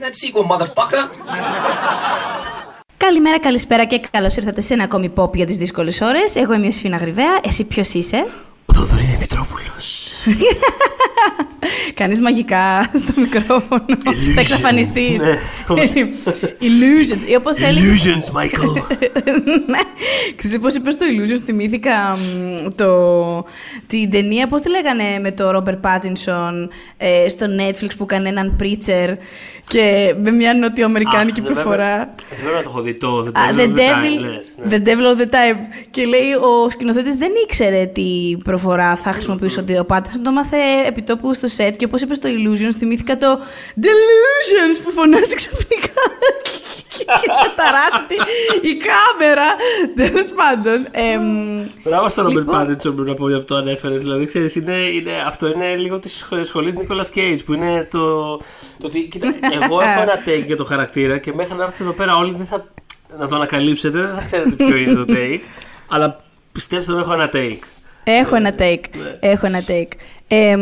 that sequel, motherfucker. Καλημέρα, καλησπέρα και καλώς ήρθατε σε ένα ακόμη pop για τις δύσκολες ώρες. Εγώ είμαι η Σφίνα Γρυβαία. Εσύ ποιος είσαι; Ο Θοδωρή Δημητρόπουλος. Κάνεις μαγικά στο μικρόφωνο. Θα εξαφανιστείς. Ναι, όπως- Illusions. Ή όπως έλεγε. Illusions, Michael. ναι. Ξέρεις πώς είπες το Illusions, θυμήθηκα μ, το, την ταινία, πώς τη λέγανε με το Ρόμπερ Πάτινσον ε, στο Netflix που έκανε έναν preacher και με μια νοτιοαμερικάνικη Αχ, δεν προφορά. πρέπει- Δεν πρέπει να το έχω δει το The Α, Devil the, of the devil, Timeless, ναι. the Devil of the Time. Και λέει ο σκηνοθέτης δεν ήξερε τι προφορά θα χρησιμοποιούσε ότι ο Πάτινσον το μάθε επιτόπου στο set και όπως είπε στο Illusions θυμήθηκα το Delusions που φωνάζει ξαφνικά και καταράστη η κάμερα. Τέλος πάντων. εμ, Μπράβο στον Ρόμπερ Λοιπόν. Πάτινσον πρέπει να πω για που το ανέφερε. Δηλαδή, ξέρεις, είναι, είναι, αυτό είναι λίγο της σχολής Νίκολα Κέιτ που είναι το, το ότι. Κοίτα, εγώ έχω ένα take για το χαρακτήρα και μέχρι να έρθει εδώ πέρα όλοι δεν θα. να το ανακαλύψετε, δεν θα ξέρετε ποιο είναι το take. αλλά πιστέψτε με, έχω ένα take. Έχω ένα take. ναι. Έχω ένα take. Εμ,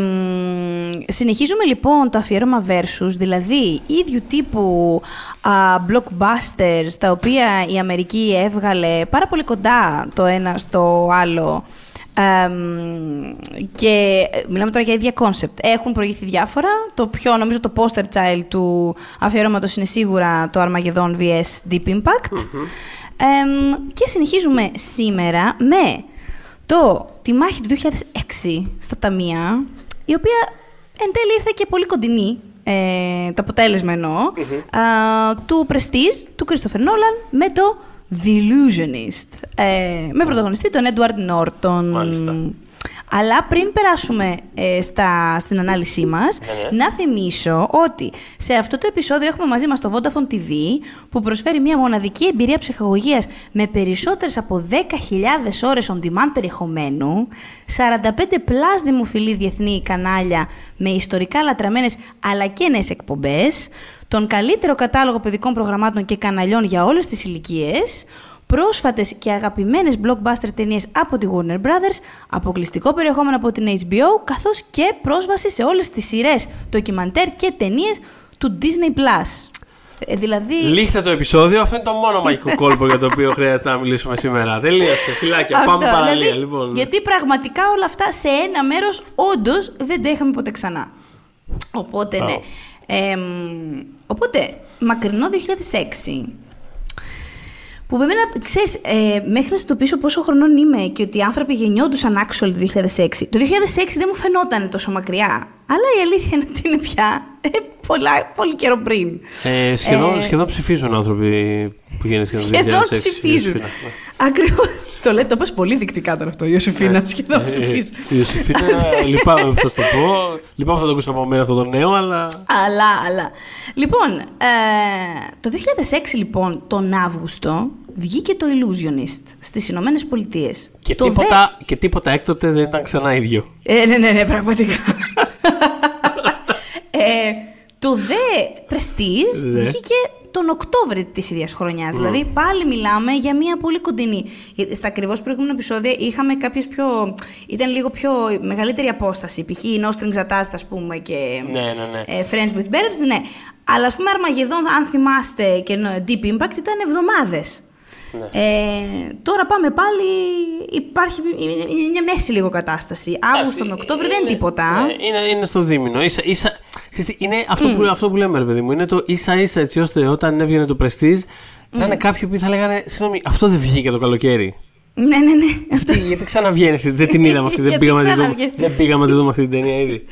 συνεχίζουμε λοιπόν το αφιέρωμα versus, δηλαδή ίδιου τύπου α, blockbusters, τα οποία η Αμερική έβγαλε πάρα πολύ κοντά το ένα στο άλλο. Εμ, και ε, μιλάμε τώρα για ίδια concept. Έχουν προηγηθεί διάφορα. Το πιο, νομίζω, το poster child του αφιέρωματος είναι σίγουρα το Armageddon vs Deep Impact. Εμ, και συνεχίζουμε σήμερα με το, τη μάχη του 2006 στα ταμεία, η οποία εν τέλει ήρθε και πολύ κοντινή, ε, το αποτέλεσμα εννοώ, α, του Prestige, του Christopher Nolan, με το The Illusionist. Ε, με πρωταγωνιστή τον Έδουαρτ Νόρτον. Αλλά πριν περάσουμε ε, στα, στην ανάλυση μας, Ναι, να θυμίσω ότι σε αυτό το επεισόδιο έχουμε μαζί μας το Vodafone TV, που προσφέρει μια μοναδική εμπειρία ψυχαγωγίας με περισσότερες από 10.000 ώρες on demand περιεχομένου, 45 plus δημοφιλή διεθνή κανάλια με ιστορικά λατραμένες αλλά και νέες εκπομπές, τον καλύτερο κατάλογο παιδικών προγραμμάτων και καναλιών για όλες τις ηλικίες, πρόσφατες και αγαπημένες blockbuster ταινίες από τη Warner Brothers, αποκλειστικό περιεχόμενο από την HBO, καθώς και πρόσβαση σε όλες τις σειρές, ντοκιμαντέρ και ταινίες του Disney+. Ε, δηλαδή... Λύχτε το επεισόδιο. Αυτό είναι το μόνο μαγικό κόλπο για το οποίο χρειάζεται να μιλήσουμε σήμερα. Τελείωσε. Φιλάκια. αυτό, Πάμε παραλία, δηλαδή, λοιπόν. Γιατί πραγματικά όλα αυτά σε ένα μέρος όντως δεν τα είχαμε ποτέ ξανά. Οπότε, ναι. Μπράβο. Εμ, οπότε, μακρινό 2006. Που βέβαια, ξέρεις, ε, μέχρι να συνειδητοποιήσω πόσο χρονών είμαι και ότι οι άνθρωποι γεννιόντουσαν actual το 2006. Το 2006 δεν μου φαινόταν τόσο μακριά. Αλλά η αλήθεια είναι ότι είναι πια ε, πολλά, πολύ καιρό πριν. Ε, σχεδόν, Ε, σχεδόν ψηφίζουν άνθρωποι που γεννήθηκαν το 2006. Σχεδόν ψηφίζουν. Ιωσήφινα. Ακριβώς. Το λέει, το πες πολύ δεικτικά τώρα αυτό, Ιωσήφινα. Σχεδόν Ε, ψηφίζουν. Η Ιωσήφινα, λυπάμαι που θα σου το πω. Λυπάμαι που θα το ακούσω από μένα αυτό το νέο, αλλά. Αλλά, αλλά. Λοιπόν, ε, το 2006 λοιπόν, τον Αύγουστο, βγήκε το Illusionist στις Ηνωμένες Πολιτείες. Και, τίποτα, και τίποτα έκτοτε δεν ήταν ξανά ίδιο. Ε, ναι, ναι, ναι, πραγματικά. ε, το δε Prestige Ναι. βγήκε τον Οκτώβρη της ίδιας χρονιάς. Δηλαδή πάλι μιλάμε για μια πολύ κοντινή. Ε, Στα ακριβώς προηγούμενα επεισόδια είχαμε κάποιες πιο... ήταν λίγο πιο μεγαλύτερη απόσταση. Π.χ. No Strings Attached, ας πούμε, και Ναι, ναι, ναι. ε, Friends with Benefits, ναι. Αλλά ας πούμε Armageddon, αν θυμάστε, και no- Deep Impact ήταν εβδομάδες. Ναι. Ε, τώρα πάμε πάλι, υπάρχει είναι μια μέση λίγο κατάσταση. Αύγουστο με Οκτώβριο δεν είναι τίποτα. Ναι, είναι, είναι στο δίμηνο. Ίσα, ίσα, ξέρεις τι, είναι αυτό, που, αυτό που λέμε, ρε παιδί μου. Είναι το ίσα ίσα έτσι ώστε όταν έβγαινε το Prestige να είναι κάποιοι που θα λέγανε Συγγνώμη, αυτό δεν βγήκε το καλοκαίρι. Ναι, ναι, ναι. Αυτό. Τι, γιατί ξαναβγαίνει αυτή, δεν την είδαμε αυτή, δεν Γιατί πήγαμε, να τη δούμε, ξαναβγαίνει. δεν πήγαμε να τη δούμε αυτή την ταινία ήδη.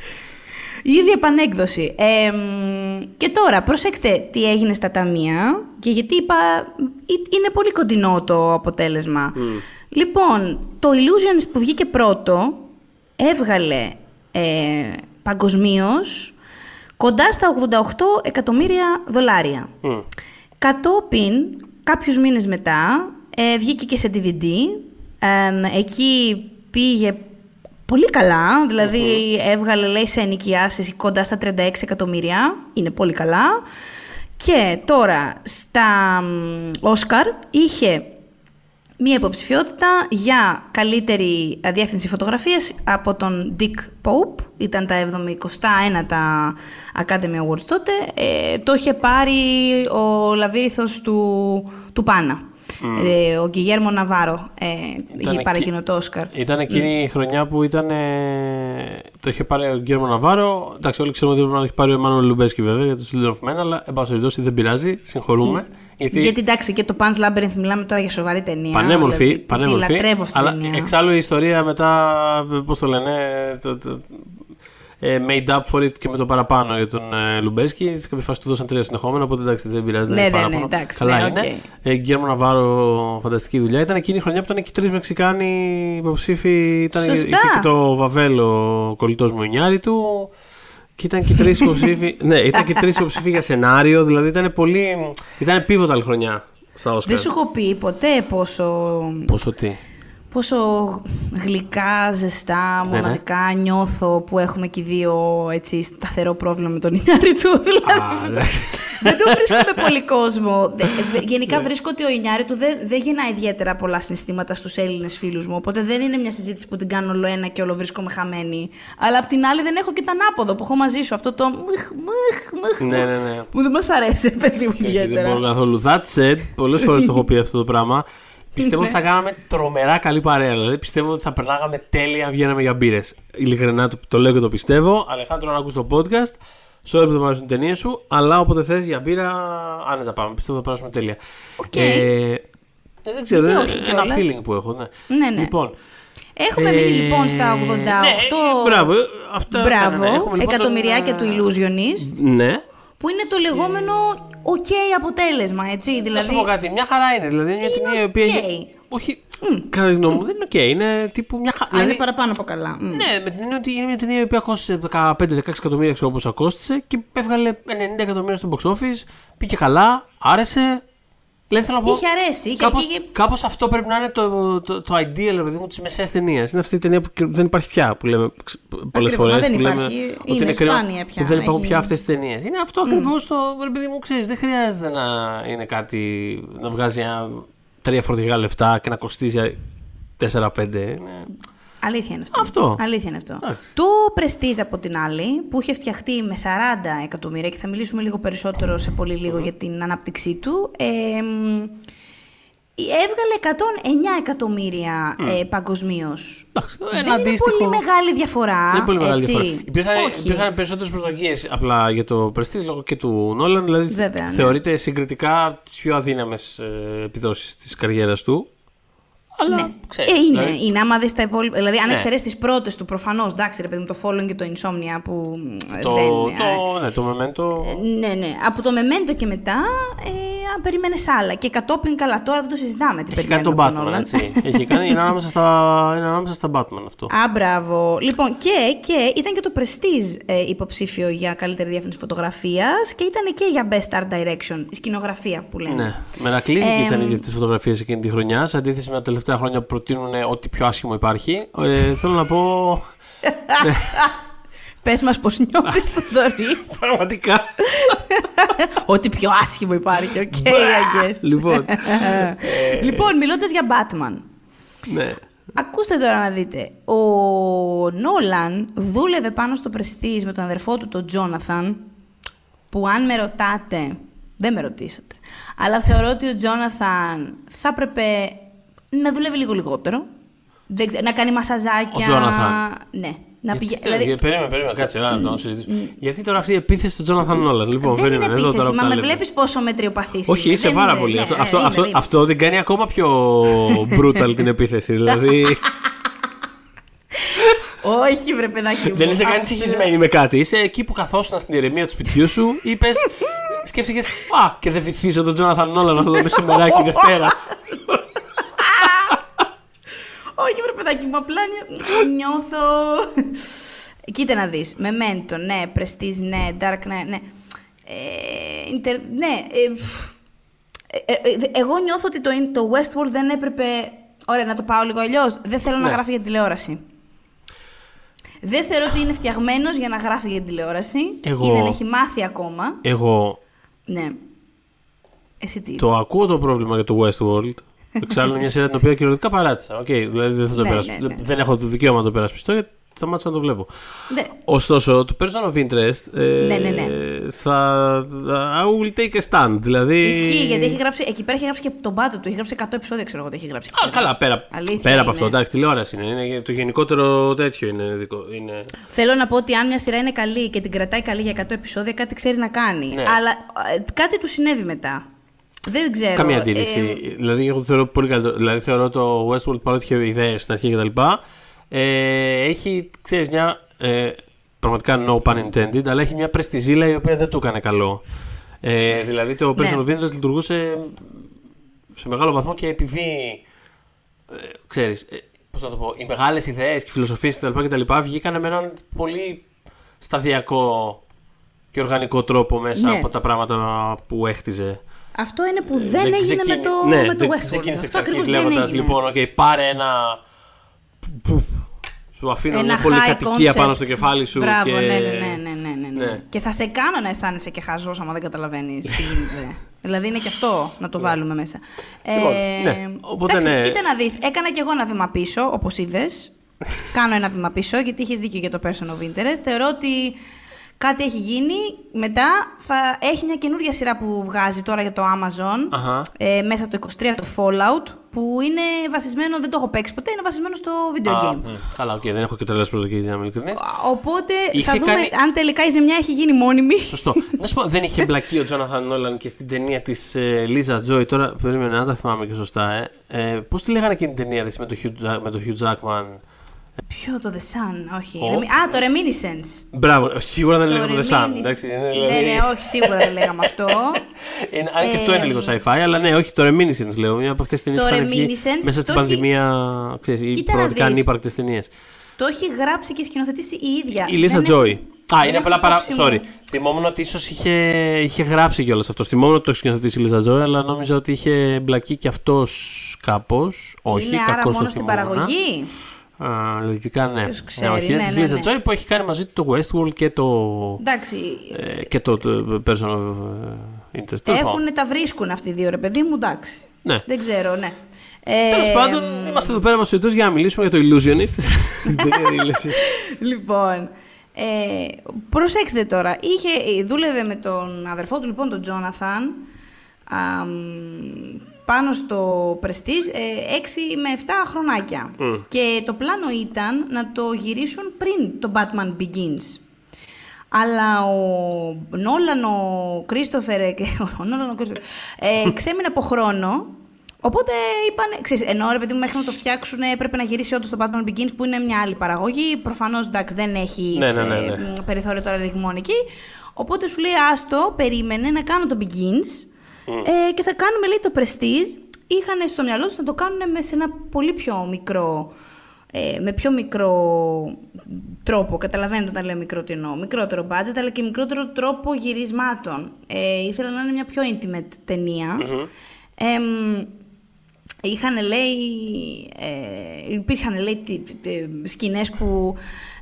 Η ίδια επανέκδοση. Ε, μ, και τώρα, προσέξτε τι έγινε στα ταμεία και γιατί είπα, ε- είναι πολύ κοντινό το αποτέλεσμα. Λοιπόν, το Illusionist που βγήκε πρώτο έβγαλε ε, παγκοσμίως κοντά στα 88 εκατομμύρια δολάρια. Μμ. Κατόπιν, κάποιους μήνες μετά, ε, βγήκε και σε DVD. Εμ, εκεί πήγε πολύ καλά, δηλαδή έβγαλε λέει σε ενοικιάσεις κοντά στα 36 εκατομμύρια, είναι πολύ καλά. Και τώρα στα μ, Όσκαρ είχε Μία υποψηφιότητα για καλύτερη διεύθυνση φωτογραφίας από τον Dick Pope. Ήταν τα 71 τα Academy Awards τότε. Ε, το είχε πάρει ο Λαβύριθος του, του Πάνα. Ε, ο Γκυγέρμο Ναβάρο ε, είχε πάρει εκείνο το Όσκαρ. Ήταν εκείνη η χρονιά που ήταν. το είχε πάρει ο Γκυγέρμο Ναβάρο. Εντάξει, όλοι ξέρουμε ότι πρέπει να το έχει πάρει ο Εμμάνουελ Λουμπέσκι βέβαια για το Children of Men, αλλά εν πάση περιπτώσει δεν πειράζει, συγχωρούμε. Γιατί... γιατί εντάξει και το Pan's Labyrinth μιλάμε τώρα για σοβαρή ταινία. Πανέμορφη, δηλαδή, πανέμορφη. Τη λατρεύω αυτή αλλά ταινία. εξάλλου η ιστορία μετά, πώς το λένε, το, το, ε, made up for it και με το παραπάνω για τον ε, Λουμπέζκι. Σε κάποια φάση του δώσαν τρία συνεχόμενα, οπότε εντάξει δεν πειράζει. Ναι, δεν ναι, είναι ναι, παράπονο. εντάξει, Καλά ναι, είναι. οκ. Ε, Γκιγιέρμο Ναβάρο, φανταστική δουλειά. Ήταν εκείνη η χρονιά που ήταν και τρεις Μεξικάνοι υποψήφοι. Ήταν Σωστά. είχε και το Βαβέλ ο κολλητός μου ο Ινιάριτου. Και ήταν και τρεις υποψήφοι. ναι, ήταν και τρεις υποψήφοι για σενάριο. Δηλαδή ήταν πολύ. ήταν pivotal χρονιά στα Όσκαρ. Δεν σου έχω πει ποτέ πόσο, Πόσο τι; Πόσο γλυκά, ζεστά, Ναι, ναι. μοναδικά νιώθω που έχουμε και οι δύο έτσι, σταθερό πρόβλημα με τον Ινιάρη του. Δηλαδή, Α, ναι. δεν το βρίσκω με πολύ κόσμο. Δε- δε- γενικά βρίσκω ότι ο Ινιάρη του δεν, δεν γεννά ιδιαίτερα πολλά συναισθήματα στους Έλληνες φίλους μου. Οπότε δεν είναι μια συζήτηση που την κάνω όλο ένα και όλο βρίσκομαι χαμένη. Αλλά απ' την άλλη δεν έχω και το ανάποδο που έχω μαζί σου. Αυτό το μουχ, μουχ, μουχ, ναι, ναι, ναι. που δεν μας αρέσει, παιδί μου, Δεν ιδιαίτερα. μπορώ καθόλου. That said, πολλές φορές το έχω πει αυτό το πράγμα. Πιστεύω ότι θα κάναμε τρομερά καλή παρέα. Δηλαδή πιστεύω ότι θα περνάγαμε τέλεια αν βγαίναμε για μπύρες. Ειλικρινά το, το λέω και το πιστεύω. Αλεχάνδρο, αν ακούς το podcast, sorry που δεν μου αρέσουν οι ταινίες σου, αλλά όποτε θες για μπύρα, άνετα πάμε. Πιστεύω ότι θα περάσουμε τέλεια. Οκ. Ε, δεν ξέρω, Γιατί είναι όχι ένα κιόλας. feeling που έχω. Ναι. Ναι, ναι. Λοιπόν, Έχουμε ε, μείνει λοιπόν στα 88. Ναι, μπράβο. Αυτά, Μπράβο, ναι, ναι, ναι. Έχουμε, λοιπόν, εκατομμυριάκια τον, του Illusionist, Ναι. Που είναι το λεγόμενο OK αποτέλεσμα, έτσι. Να σου Δηλαδή, πω κάτι, μια χαρά είναι. Δηλαδή είναι μια ταινία η οποία. οκ. έχει- Όχι, κατά τη γνώμη μου δεν είναι οκ. Είναι τύπου μια χαρά. α, είναι παραπάνω από καλά. Μμ. Ναι, με την έννοια ότι είναι μια ταινία η οποία κόστισε 15-16 εκατομμύρια, ξέρω 'γώ κόστισε και έβγαλε 90 εκατομμύρια στο box office. Πήγε καλά, άρεσε. Δηλαδή θέλω να πω. Είχε αρέσει, είχε- Κάπως, είχε- κάπως αυτό πρέπει να είναι το, το, το ideal ρε παιδί μου της μεσαίας ταινίας. Είναι αυτή η ταινία που και δεν υπάρχει πια που λέμε πολλές Ακριβώς, φορές. δεν που λέμε υπάρχει. ότι Είναι κρίμα σπάνια πια. Που δεν υπάρχουν Έχει- πια αυτές τις ταινίες. Είναι αυτό ακριβώς το. Ρε παιδί μου, ξέρεις, δεν χρειάζεται να είναι κάτι. να βγάζει ένα, τρία φορτηγά λεφτά και να κοστίζει 4-5. Είναι... Αλήθεια είναι αυτό. Αυτό. Αλήθεια είναι αυτό. Εντάξει. Το Prestige από την άλλη, που είχε φτιαχτεί με 40 εκατομμύρια και θα μιλήσουμε λίγο περισσότερο σε πολύ λίγο για την ανάπτυξή του. Ε, μ, έβγαλε 109 εκατομμύρια ε, παγκοσμίως. Εντάξει, Δεν ένα είναι αντίστοιχο. πολύ μεγάλη διαφορά. Δεν είναι πολύ μεγάλη έτσι. διαφορά. Υπήρχαν, Όχι. υπήρχαν περισσότερες προσδοκίες απλά για το Prestige λόγω και του Νόλαν. Δηλαδή Βέβαια, ναι. θεωρείται συγκριτικά τις πιο αδύναμες επιδόσεις της καριέρας του. Αλλά Ναι. ξέρεις, ε, είναι, δηλαδή, είναι. Άμα δεις τα υπόλοιπα. Δηλαδή, αν Ναι. εξαιρέσεις τις πρώτες του, προφανώς. Εντάξει, ρε παιδί μου, το following και το insomnia που ε, το, δεν. το, ναι, το Memento. Ναι, ναι. Από το Memento και μετά, ε, αν περίμενες άλλα. Και κατόπιν καλά, τώρα δεν το συζητάμε. Τι Έχει κάνει περιμένουμε τον από Batman, Nolan. έτσι. Έχει κάνει, είναι ανάμεσα στα, είναι ανάμεσα στα Batman αυτό. Α, μπράβο. Λοιπόν, και, και ήταν και το Prestige ε, υποψήφιο για καλύτερη διεύθυνση φωτογραφίας και ήταν και για Best Art Direction, η σκηνογραφία που λένε. Ναι. Μερακλείδη Ε, ήταν ήδη αυτέ τι φωτογραφίε εκείνη τη χρονιά. Σε αντίθεση με τα τελευταία χρόνια που προτείνουν ό,τι πιο άσχημο υπάρχει. Ε, θέλω να πω. Πες μας πώς νιώθεις το δωρή. Πραγματικά. Ότι πιο άσχημο υπάρχει. OK, I guess. λοιπόν. Λοιπόν, μιλώντας για Batman. ναι. Ακούστε τώρα να δείτε. Ο Νόλαν δούλευε πάνω στο Prestige με τον αδερφό του, τον Τζόναθαν, που αν με ρωτάτε, δεν με ρωτήσατε, αλλά θεωρώ ότι ο Τζόναθαν θα έπρεπε να δουλεύει λίγο λιγότερο. Δεν ξέρω, να κάνει μασαζάκια. Ο Τζόναθαν. Ναι. Να Γιατί, πηγα... δηλαδή... Περίμενε, περίμενε, κάτσε ένα λεπτό να συζητήσουμε. Γιατί τώρα αυτή η επίθεση του Τζόναθαν Νόλαν; Λοιπόν, δεν είναι περίμενε, εδώ επίθεση, τώρα μα που τα με λέμε. βλέπεις πόσο μετριοπαθής Όχι, είσαι πάρα πολύ. αυτό, αυτό, αυτό, ναι, αυτό δεν κάνει ακόμα πιο brutal την επίθεση. Δηλαδή. Όχι, βρε παιδάκι μου. δεν είσαι καν Αυτό- συγχυσμένη με κάτι. Είσαι εκεί που καθόσουν στην ηρεμία του σπιτιού σου, είπες. Σκέφτηκες, Α, και δεν βυθίζω τον Τζόναθαν Νόλαν να το δω μεσημεράκι Δευτέρας. Όχι, βρε παιδάκι μου, απλά νιώ- νιώθω. Κοίτα να δεις. Memento, ναι. Prestige, ναι. Dark, ναι. ναι. Ε, inter- ναι. ε, φ, ε, ε, ε, εγώ νιώθω ότι το, το Westworld δεν έπρεπε. Ωραία, να το πάω λίγο αλλιώς. Δεν θέλω να Ναι. γράφει για τηλεόραση. Δεν θεωρώ ότι είναι φτιαγμένος για να γράφει για τηλεόραση. Εγώ- Ή δεν έχει μάθει ακόμα. Εγώ Ναι. Εσύ τι. το ακούω το πρόβλημα για το Westworld. Εξάλλου είναι μια σειρά την οποία κυριολεκτικά παράτησα. Οκ, δηλαδή δεν, θα το Ναι, υπερασπ- ναι, ναι. δεν έχω το δικαίωμα να το υπερασπιστώ γιατί σταμάτησα να το βλέπω. Ναι. Ωστόσο, το Person of Interest ε, Ναι, ναι, ναι. θα. I will take a stand. Δηλαδή. Ισχύει, γιατί έχει γράψει, εκεί πέρα έχει γράψει και τον πάτο του. Έχει γράψει 100 επεισόδια, ξέρω εγώ τι έχει γράψει. Α, καλά, πέρα, Αλήθεια πέρα από είναι. αυτό. Εντάξει, τηλεόραση είναι. είναι. Το γενικότερο τέτοιο είναι. Δικό, είναι... Θέλω να πω ότι αν μια σειρά είναι καλή και την κρατάει καλή για 100 επεισόδια, κάτι ξέρει να κάνει. Ναι. Αλλά ε, κάτι του συνέβη μετά. Δεν ξέρω. Καμία Ε, αντίληψη. δηλαδή, εγώ το θεωρώ πολύ καλύτερο. Δηλαδή, θεωρώ το Westworld παρότι είχε ιδέες στην αρχή κτλ. Ε, έχει, ξέρεις, μια. Ε, πραγματικά no pun intended, αλλά έχει μια πρεστιζίλα η οποία δεν του έκανε καλό. Ε, δηλαδή, το Ναι. Person of Interest λειτουργούσε σε μεγάλο βαθμό και επειδή. Ε, ξέρεις, ε, πώς να το πω, οι μεγάλες ιδέες και φιλοσοφίες κτλ. κτλ βγήκαν με έναν πολύ σταδιακό και οργανικό τρόπο μέσα Ναι. από τα πράγματα που έχτιζε. Αυτό είναι που δεν έγινε ξεκίνη- με το, ναι, με το δεν Westworld. ξεκίνησε εξ Αυτό ακριβώς αρχής δεν λέγοντας, έγινε. λοιπόν, οκ, πάρε ένα... που- Σου αφήνω Ένα μια high πολυκατοικία πάνω concept. στο κεφάλι σου Μπράβο, και... ναι, ναι, ναι, ναι, ναι, ναι. Ναι. Και θα σε κάνω να αισθάνεσαι και χαζός άμα δεν καταλαβαίνεις τι γίνεται. δηλαδή είναι και αυτό να το βάλουμε μέσα. Λοιπόν, ναι. Οπότε, εντάξει, ναι. κοίτα να δεις. Έκανα κι εγώ ένα βήμα πίσω, όπως είδες. Κάνω ένα βήμα πίσω, γιατί είχες δίκιο για το Person of Interest. Θεωρώ ότι κάτι έχει γίνει. Μετά θα έχει μια καινούργια σειρά που βγάζει τώρα για το Amazon. Αχα. Ε, μέσα το 23 το Fallout. Που είναι βασισμένο, δεν το έχω παίξει ποτέ, είναι βασισμένο στο video Α, game. μ, Καλά, οκ, δεν έχω και τρελές προσδοκίες για να είμαι ειλικρινής. Οπότε Είχε θα δούμε κάνει- αν τελικά η ζημιά έχει γίνει μόνιμη. Σωστό. Να σου πω, δεν είχε εμπλακεί ο Τζόναθαν Νόλαν και στην ταινία της ε, Λίζα Τζόι. Τώρα περίμενα να τα θυμάμαι και σωστά. Ε. Ε, Πώς τη λέγανε εκείνη την ταινία ρε, με το Hugh, Jack- με το Hugh Jackman; Ποιο το The Sun, όχι. Ω. Remi- Α, το Reminiscence. Μπράβο, σίγουρα δεν Το λέγαμε The Sun. Reminiscence. Εντάξει, είναι, Ναι, δηλαδή... ναι, όχι, σίγουρα δεν λέγαμε αυτό. Είναι, αν και αυτό Ε, είναι λίγο sci-fi, αλλά ναι, όχι, το Reminiscence λέω. Μια από αυτές τις ταινίες Το που είχαν βγει Reminiscence μέσα στην το έχει- πανδημία. Ξέρεις, ή Κοίτα να πραγματικά δεις. ανύπαρκτες ταινίες. το έχει γράψει και σκηνοθετήσει η ίδια. Η Λίζα Δεν Τζόι. έχω- Α, δεν είναι έχω απλά παρά. υπόψη μου. Sorry. Θυμόμουν ότι ίσως είχε, είχε γράψει κιόλας αυτό. Θυμόμουν ότι το έχει σκηνοθετήσει η Λίζα Τζόι, αλλά νόμιζα ότι είχε εμπλακεί κι αυτός κάπως. Όχι, Είναι άρα κακώς το μόνο στην θυμόμουν. παραγωγή; Α, λογικά ναι. Ποιος ξέρει, ναι, όχι, ναι, είναι της ναι, Λίζα ναι. Τζόι που έχει κάνει μαζί του το Westworld και το. Εντάξει. ε, και το, το Person of ε, Interest. Τέλος πάντων. Έχουν, τα βρίσκουν αυτοί οι δύο, ρε παιδί μου, εντάξει. Ναι. Δεν ξέρω, ναι. Ε, Τέλος πάντων, είμαστε εδώ πέρα μας για να μιλήσουμε για το Illusionist. Την ταινία δήλωση. Λοιπόν, ε, προσέξτε τώρα. Είχε, δούλευε με τον αδερφό του, λοιπόν, τον Τζόναθαν, αμ, πάνω στο Prestige, ε, 6 με 7 χρονάκια. Και το πλάνο ήταν να το γυρίσουν πριν το Batman Begins. Αλλά ο Νόλαν, ο Κρίστοφερ, ε, και- ο Νόλαν, ο Κρίστοφερ, ε, ξέμεινε από χρόνο. Οπότε είπαν, ξέρεις, ενώ ρε παιδί μου μέχρι να το φτιάξουν έπρεπε να γυρίσει όντως το Batman Begins που είναι μια άλλη παραγωγή. Προφανώς εντάξει δεν έχεις Ναι, ναι, ναι, ναι. περιθώριο τώρα ρηγμών εκεί. Οπότε σου λέει άστο, περίμενε να κάνω το Begins ε, και θα κάνουμε λέει το Prestige. Είχαν στο μυαλό τους να το κάνουν με σε ένα πολύ πιο μικρό ε, με πιο μικρό τρόπο. Καταλαβαίνετε όταν λέω μικρό τι εννοώ. Μικρότερο budget, αλλά και μικρότερο τρόπο γυρισμάτων. Ε, ήθελα να είναι μια πιο intimate ταινια Εμ, είχαν λέει, ε, υπήρχαν λέει τι- τι- τι- σκηνές που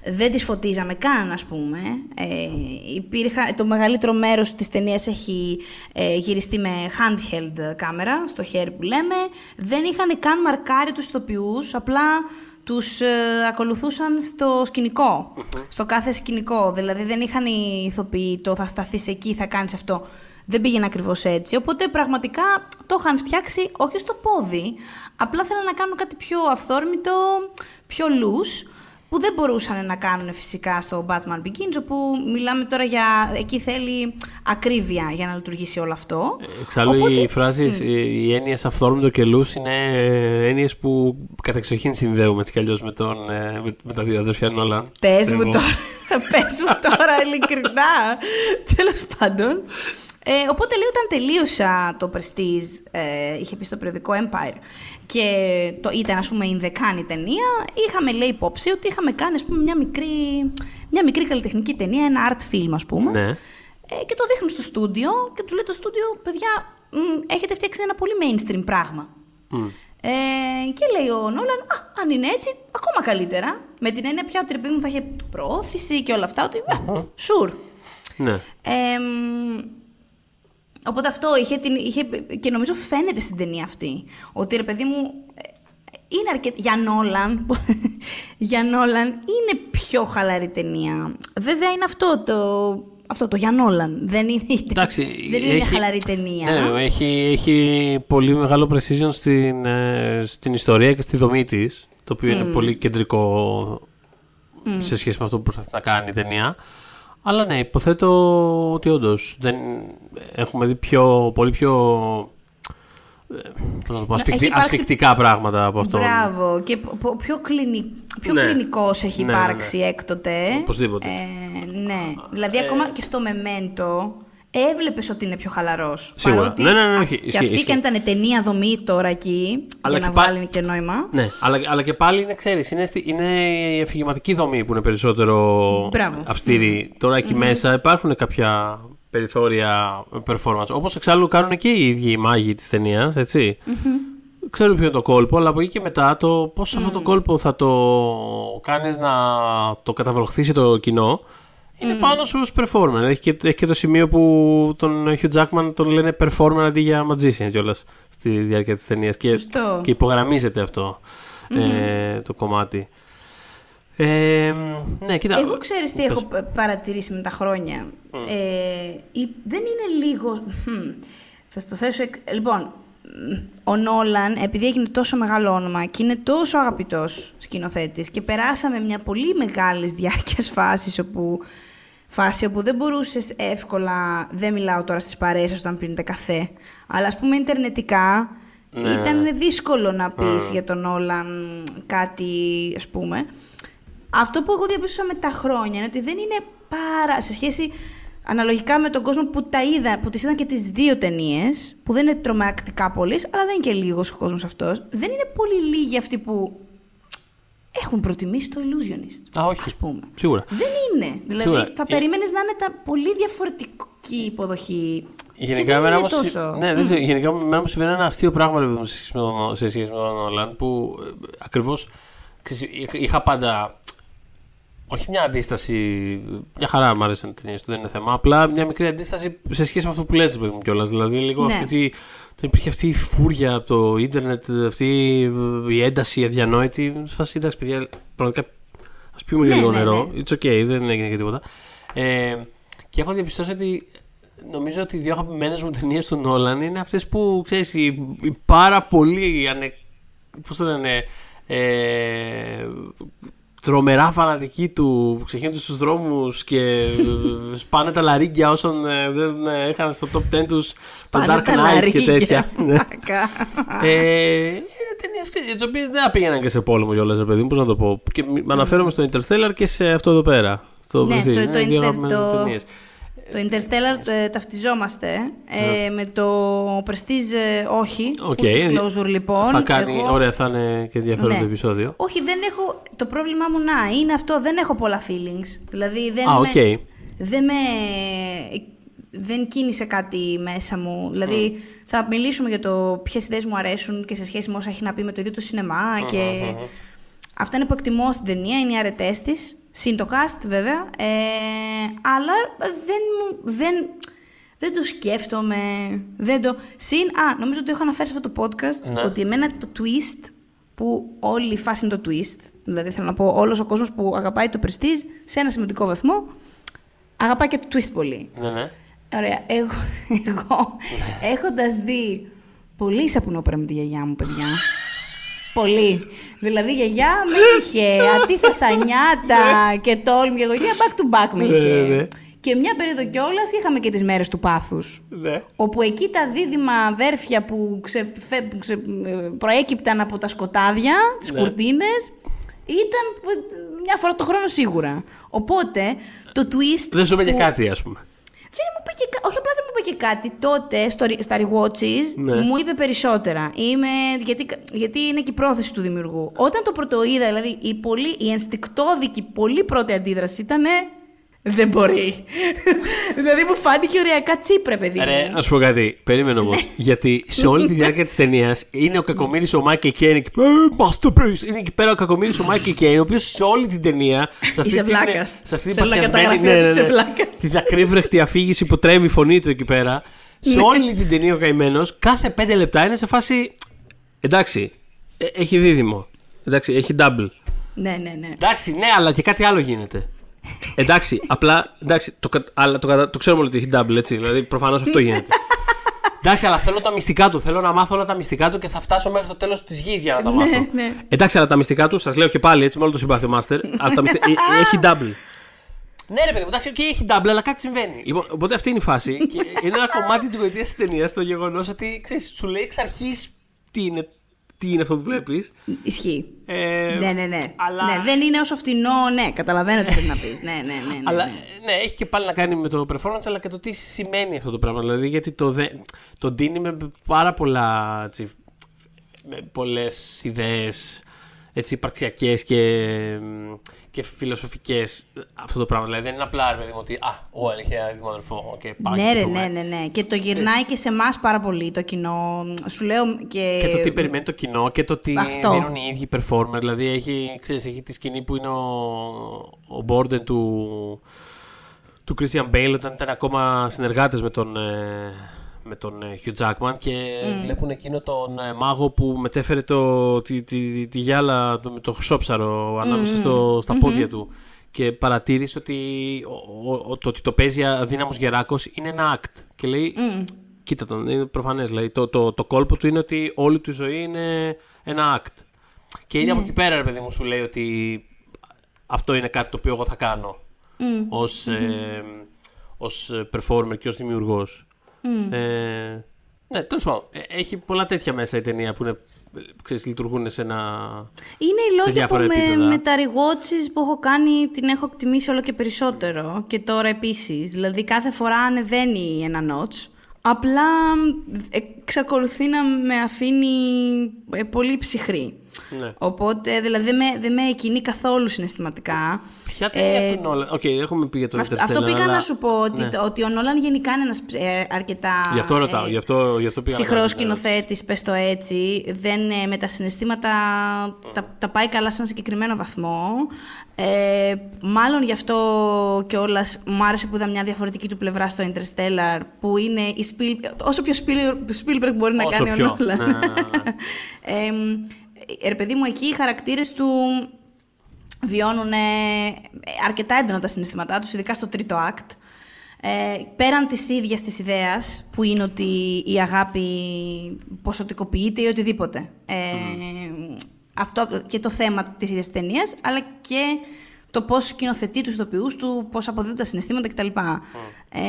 δεν τις φωτίζαμε καν ας πούμε. Ε, υπήρχαν, το μεγαλύτερο μέρος της ταινίας έχει ε, γυριστεί με handheld κάμερα, στο χέρι που λέμε. Δεν είχαν καν μαρκάρει τους ηθοποιούς, απλά τους ε, ακολουθούσαν στο σκηνικο στο κάθε σκηνικό. Δηλαδή δεν είχαν οι ηθοποιοί το θα σταθείς εκεί, θα κάνεις αυτό. Δεν πήγαινε ακριβώς έτσι. Οπότε πραγματικά το είχαν φτιάξει όχι στο πόδι. Απλά θέλαν να κάνουν κάτι πιο αυθόρμητο, πιο loose, που δεν μπορούσαν να κάνουν φυσικά στο Batman Begins, όπου μιλάμε τώρα για. εκεί θέλει ακρίβεια για να λειτουργήσει όλο αυτό. Εξάλλου Οπότε- οι φράσεις, οι, οι έννοιες αυθόρμητο και λούς είναι ε, έννοιες που κατεξοχήν συνδέουμε έτσι κι αλλιώς με, τον, ε, με, με τα δύο αδέρφια Νόλαν. Πες πιστεύω. μου τώρα, πες μου τώρα ειλικρινά. Τέλος πάντων. Ε, οπότε λέει όταν τελείωσα το Prestige, ε, είχε πει στο περιοδικό Empire και το, ήταν ας πούμε Ινδεκάνη ταινία, είχαμε λέει υπόψη ότι είχαμε κάνει ας πούμε μια μικρή, μια μικρή καλλιτεχνική ταινία, ένα art film ας πούμε. Ναι. Ε, και το δείχνουν στο στούντιο και του λέει το στούντιο, παιδιά, μ, έχετε φτιάξει ένα πολύ mainstream πράγμα. Ε, και λέει ο Νόλαν, Α, αν είναι έτσι, ακόμα καλύτερα. Με την έννοια πια ότι ρε παιδί μου θα είχε προώθηση και όλα αυτά, ότι. «Α, Sure. Ναι. Ε, μ, Οπότε αυτό είχε, την, είχε και νομίζω φαίνεται στην ταινία αυτή. Ότι ρε παιδί μου, ε, είναι αρκετά. Για Νόλαν, για Νόλαν είναι πιο χαλαρή ταινία. Βέβαια είναι αυτό το. Αυτό το για Νόλαν. Δεν είναι, Εντάξει, δεν είναι έχει- μια χαλαρή ταινία. Ναι, έχει, έχει πολύ μεγάλο precision στην, ε, στην ιστορία και στη δομή της. Το οποίο είναι πολύ κεντρικό σε σχέση με αυτό που προσπαθεί να κάνει η ταινία. Αλλά ναι, υποθέτω ότι όντως έχουμε δει πιο, πολύ πιο. ε, πώς να το πω, Να, ασφιχτή- έχει υπάρξει- ασφιχτικά πράγματα από αυτό. Μπράβο. Και πο- πο- πιο, κλινι... πιο Ναι. κλινικός έχει Ναι, ναι, υπάρξει έκτοτε. Οπωσδήποτε. Ε, ναι. Δηλαδή, ακόμα και στο Μεμέντο έβλεπες ότι είναι πιο χαλαρός. Σίγουρα. Ναι, ναι, ναι, όχι, Και ισχύει, αυτή ισχύει. και αν ήταν ταινία δομή τώρα εκεί, Αλλά για και να πα- βάλει και νόημα. Ναι, αλλά, αλλά και πάλι είναι, ξέρεις, είναι, στη- είναι η αφηγηματική δομή που είναι περισσότερο Μπράβο. αυστηρή. Τώρα εκεί μέσα υπάρχουν κάποια περιθώρια performance. Όπως εξάλλου κάνουν και οι ίδιοι οι μάγοι της ταινίας, έτσι. Ξέρουν ποιο είναι το κόλπο, αλλά από εκεί και μετά το πώς αυτό το κόλπο θα το κάνεις να το καταβροχθήσει το κοινό είναι πάνω σου ως performer. Έχει και, έχει και το σημείο που τον Hugh Jackman τον λένε performer αντί για magician κιόλας στη διάρκεια της ταινίας. Και, Σωστό. και υπογραμμίζεται αυτό ε, το κομμάτι. Ε, ναι, κοίτα. Εγώ ξέρεις τι πες. έχω π- παρατηρήσει με τα χρόνια. Ε, η- δεν είναι λίγο... Χμ, θα στο θέσω... εκ- Λοιπόν, μ, ο Νόλαν, επειδή έγινε τόσο μεγάλο όνομα και είναι τόσο αγαπητός σκηνοθέτης και περάσαμε μια πολύ μεγάλης διάρκειας φάσης όπου, φάση όπου δεν μπορούσες εύκολα, δεν μιλάω τώρα στις παρέες σας όταν πίνετε καφέ, αλλά ας πούμε ιντερνετικά Ναι, ήταν δύσκολο να πεις για τον Νόλαν κάτι, ας πούμε. Αυτό που εγώ διαπίστωσα με τα χρόνια είναι ότι δεν είναι πάρα. σε σχέση αναλογικά με τον κόσμο που τα είδα, που τις είδαν και τις δύο ταινίες, που δεν είναι τρομακτικά πολλοί, αλλά δεν είναι και λίγος ο κόσμος αυτός, δεν είναι πολύ λίγοι αυτοί που έχουν προτιμήσει το Illusionist. Α, όχι. Ας πούμε. Σίγουρα. Δεν είναι. Δηλαδή Σίγουρα. θα Ε, περίμενες να είναι τα πολύ διαφορετική υποδοχή. Γενικά, και δεν εμένα είναι μου συ- τόσο. ναι, δεν ξέρω, γενικά εμένα μου συμβαίνει ένα αστείο πράγμα ρε παιδί μου, σε σχέση με τον, σε σχέση με τον Νόλαν που ε, ακριβώς ξέρεις, είχα- είχα πάντα όχι μια αντίσταση. Μια χαρά μου άρεσαν οι ταινίες του, δεν είναι θέμα. Απλά μια μικρή αντίσταση σε σχέση με αυτό που λες, παιδί μου κιόλας. Δηλαδή, λίγο Ναι. αυτή τη, δεν υπήρχε αυτή η φούρια από το ίντερνετ, αυτή η ένταση αδιανόητη. Σα εντάξει, παιδιά, πραγματικά ας πιούμε Ναι, λίγο ναι, νερό. ναι. It's okay, δεν έγινε και τίποτα. Ε, και έχω διαπιστώσει ότι νομίζω ότι οι δύο αγαπημένες μου ταινίες του Νόλαν είναι αυτές που ξέρεις, η, η πάρα πολύ ανε, πώς το λένε, ε, τρομερά φανατικοί του που ξεχύνονται στους δρόμους και ε, σπάνε τα λαρίγκια όσων ε, δεν ε, είχαν στο top 10 τους το Πάνε Dark τα Knight και λαρίγκια. τέτοια. Ναι. Μάκα. Ε, είναι ταινίε τις οποίες δεν πήγαιναν και σε πόλεμο κιόλας, ρε παιδί μου, πώς να το πω. Και μ- αναφέρομαι στο Interstellar και σε αυτό εδώ πέρα. Στο Ναι, Prestige. το- Είναι το δύο Inter- αγαπημένες μου το- ταινίες. Το Interstellar ε, ταυτιζόμαστε. Ε, με το Prestige ε, όχι. OK. Full disclosure λοιπόν. Θα κάνει, Εγώ- ωραία, θα είναι και ενδιαφέρον Ναι. το επεισόδιο. Όχι, δεν έχω. Το πρόβλημά μου να είναι αυτό. Δεν έχω πολλά feelings. Δηλαδή δεν Α, με. οκ. Δεν με. Δεν κίνησε κάτι μέσα μου. Δηλαδή θα μιλήσουμε για το ποιες ιδέες μου αρέσουν και σε σχέση με όσα έχει να πει με το ίδιο το σινεμά. και αυτά είναι που εκτιμώ στην ταινία, είναι οι αρετές της. Συν το cast βέβαια. Ε, αλλά δεν μου. Δεν, δεν το σκέφτομαι. Δεν το... Συν, α, νομίζω ότι το έχω αναφέρει σε αυτό το podcast, Ναι. ότι εμένα το twist, που όλη η φάση είναι το twist, δηλαδή θέλω να πω όλος ο κόσμος που αγαπάει το prestige, σε ένα σημαντικό βαθμό, αγαπάει και το twist πολύ. Ναι, ναι. Ωραία, εγώ, εγώ έχοντας δει πολύ σαπουνόπερα με τη γιαγιά μου, παιδιά, Πολύ. Δηλαδή η γιαγιά με είχε αντίθεσα νιάτα και τόλμη και εγώ. γιαγιά back to back με Ναι, είχε. ναι, ναι. Και μια περίοδο κιόλας είχαμε και τις μέρες του πάθους. ναι. Όπου εκεί τα δίδυμα αδέρφια που, ξε, φε- που ξε- ε, προέκυπταν από τα σκοτάδια, τις Ναι. κουρτίνες, ήταν ε, μια φορά το χρόνο σίγουρα. Οπότε το twist. Δεν σου είπε και που- κάτι, ας πούμε. δεν μου είπε και κα- Όχι, απλά δεν μου είπε και κάτι. Τότε στο, re- στα rewatches Ναι. μου είπε περισσότερα. Είμαι... Γιατί, γιατί είναι και η πρόθεση του δημιουργού. Όταν το πρωτοείδα, δηλαδή η, πολύ, η ενστικτόδικη, πολύ πρώτη αντίδραση ήταν. Δεν μπορεί. δηλαδή μου φάνηκε οριακά cheap ρε, παιδί μου. Ρε, να σου πω κάτι. Περίμενε όμως. γιατί σε όλη τη διάρκεια της ταινίας είναι ο κακομοίρης ο Μάικλ Κέιν εκεί πέρα. «Ε, Masterpiece! Είναι εκεί πέρα ο κακομοίρης ο Μάικλ Κέιν, ο οποίος σε όλη την ταινία. Σε αυτή Είσαι την- βλάκας. Σε αυτή την Θέλω να παθιασμένη. καταγραφεί ότι είσαι βλάκας. Στη δακρύβρεχτη αφήγηση που τρέμει η φωνή του εκεί πέρα. σε όλη την ταινία ο καημένος κάθε πέντε λεπτά είναι σε φάση. Εντάξει, ε, έχει δίδυμο. Εντάξει, έχει double. Ναι, ναι, ναι. Εντάξει, ναι, αλλά και κάτι άλλο γίνεται. Εντάξει, απλά. Εντάξει, το, κα- αλλά το, κατα- το ξέρουμε όλοι ότι έχει double, έτσι. Δηλαδή, προφανώς αυτό γίνεται. Εντάξει, αλλά θέλω τα μυστικά του. Θέλω να μάθω όλα τα μυστικά του και θα φτάσω μέχρι το τέλος της γης για να τα μάθω. Ναι, ναι. Εντάξει, αλλά τα μυστικά του, σας λέω και πάλι έτσι με όλο το συμπάθειο Master, αλλά τα μυστικά, ε, έχει double. Ναι, ρε παιδί μου, εντάξει, okay, έχει double, αλλά κάτι συμβαίνει. Λοιπόν, οπότε αυτή είναι η φάση. και είναι ένα κομμάτι της γοητείας της ταινίας το γεγονός ότι ξέρεις, σου λέει εξ αρχής τι είναι, τι είναι αυτό που βλέπεις. Ισχύει. Ε, ναι, ναι, ναι. αλλά- ναι. Δεν είναι όσο φτηνό, ναι, καταλαβαίνω τι θέλει να πεις. Ναι, ναι, ναι. ναι, Αλλά ναι. ναι, έχει και πάλι να κάνει με το performance, αλλά και το τι σημαίνει αυτό το πράγμα. Δηλαδή, γιατί το, δε, το ντύνει με πάρα πολλά. Έτσι, με πολλές ιδέες έτσι υπαρξιακές και, και φιλοσοφικές αυτό το πράγμα. Δηλαδή, δεν είναι απλά ρε παιδί μου ότι Α, ο έχει ένα δίδυμο αδερφό. Okay, πάμε Ναι, και ρε, δούμε». ναι, ναι, ναι. Και το γυρνάει και σε εμάς πάρα πολύ το κοινό. Σου λέω και. Και το τι περιμένει το κοινό και το τι Αυτό. δίνουν οι ίδιοι performer. Δηλαδή έχει, ξέρεις, έχει τη σκηνή που είναι ο, ο Borden του, του Christian Bale όταν ήταν ακόμα συνεργάτες με τον, ε, με τον ε, Hugh Jackman και βλέπουν εκείνο τον ε, μάγο που μετέφερε το, τη, τη, τη γυάλα το, με το χρυσόψαρο ανάμεσα στο, στα πόδια του και παρατήρησε ότι ο- ο- ο- το ότι το παίζει αδύναμος γεράκος είναι ένα act και λέει κοίτα τον, είναι προφανές δηλαδή το, το, το κόλπο του είναι ότι όλη του η ζωή είναι ένα act. Και είναι από εκεί πέρα ρε παιδί μου σου λέει ότι αυτό είναι κάτι το οποίο εγώ θα κάνω ως, ε, ως ε, performer και ως δημιουργός. Ε, ναι, τέλος πάντων. Ε, Έχει πολλά τέτοια μέσα η ταινία που είναι, ε, ξέρεις, λειτουργούν σε ένα... Είναι οι λόγοι που διάφορα με, επίπεδα. με τα rewatches που έχω κάνει την έχω εκτιμήσει όλο και περισσότερο. Και τώρα επίσης. Δηλαδή κάθε φορά ανεβαίνει ένα notch. Απλά εξακολουθεί να με αφήνει ε, πολύ ψυχρή. Ναι. Οπότε δηλαδή δεν με, δεν με εκκινεί καθόλου συναισθηματικά. Ποια ταινία Ε, του Νόλαν. Οκ, έχουμε πει για τον Αυτό, Interstellar, αυτό πήγα αλλά- να σου πω, ότι, Ναι. το- ότι ο Νόλαν γενικά είναι ένας ε, αρκετά Γι' αυτό ρωτάω, ε, γι' αυτό, γι αυτό πήγα να ψυχρός κάνω την σκηνοθέτης, πες το έτσι. Δεν, ε, με τα συναισθήματα τα, τα πάει καλά σε ένα συγκεκριμένο βαθμό. Ε, μάλλον γι' αυτό κιόλας μου άρεσε που είδα μια διαφορετική του πλευρά στο Interstellar, που είναι η Spiel, όσο πιο Spiel- Spielberg μπορεί να Όσο κάνει πιο, ο Νόλαν. ναι, ναι, ναι, ναι. Εμ, ε, ρε παιδί μου, εκεί οι χαρακτήρες του βιώνουν ε, αρκετά έντονα τα συναισθήματά τους, ειδικά στο τρίτο act. Ε, πέραν της ίδιας της ιδέας, που είναι ότι η αγάπη ποσοτικοποιείται ή οτιδήποτε. Ε, Αυτό και το θέμα της ίδιας ταινίας, αλλά και το πώς σκηνοθετεί τους ηθοποιούς του, πώς αποδίδουν τα συναισθήματα κτλ. Ε,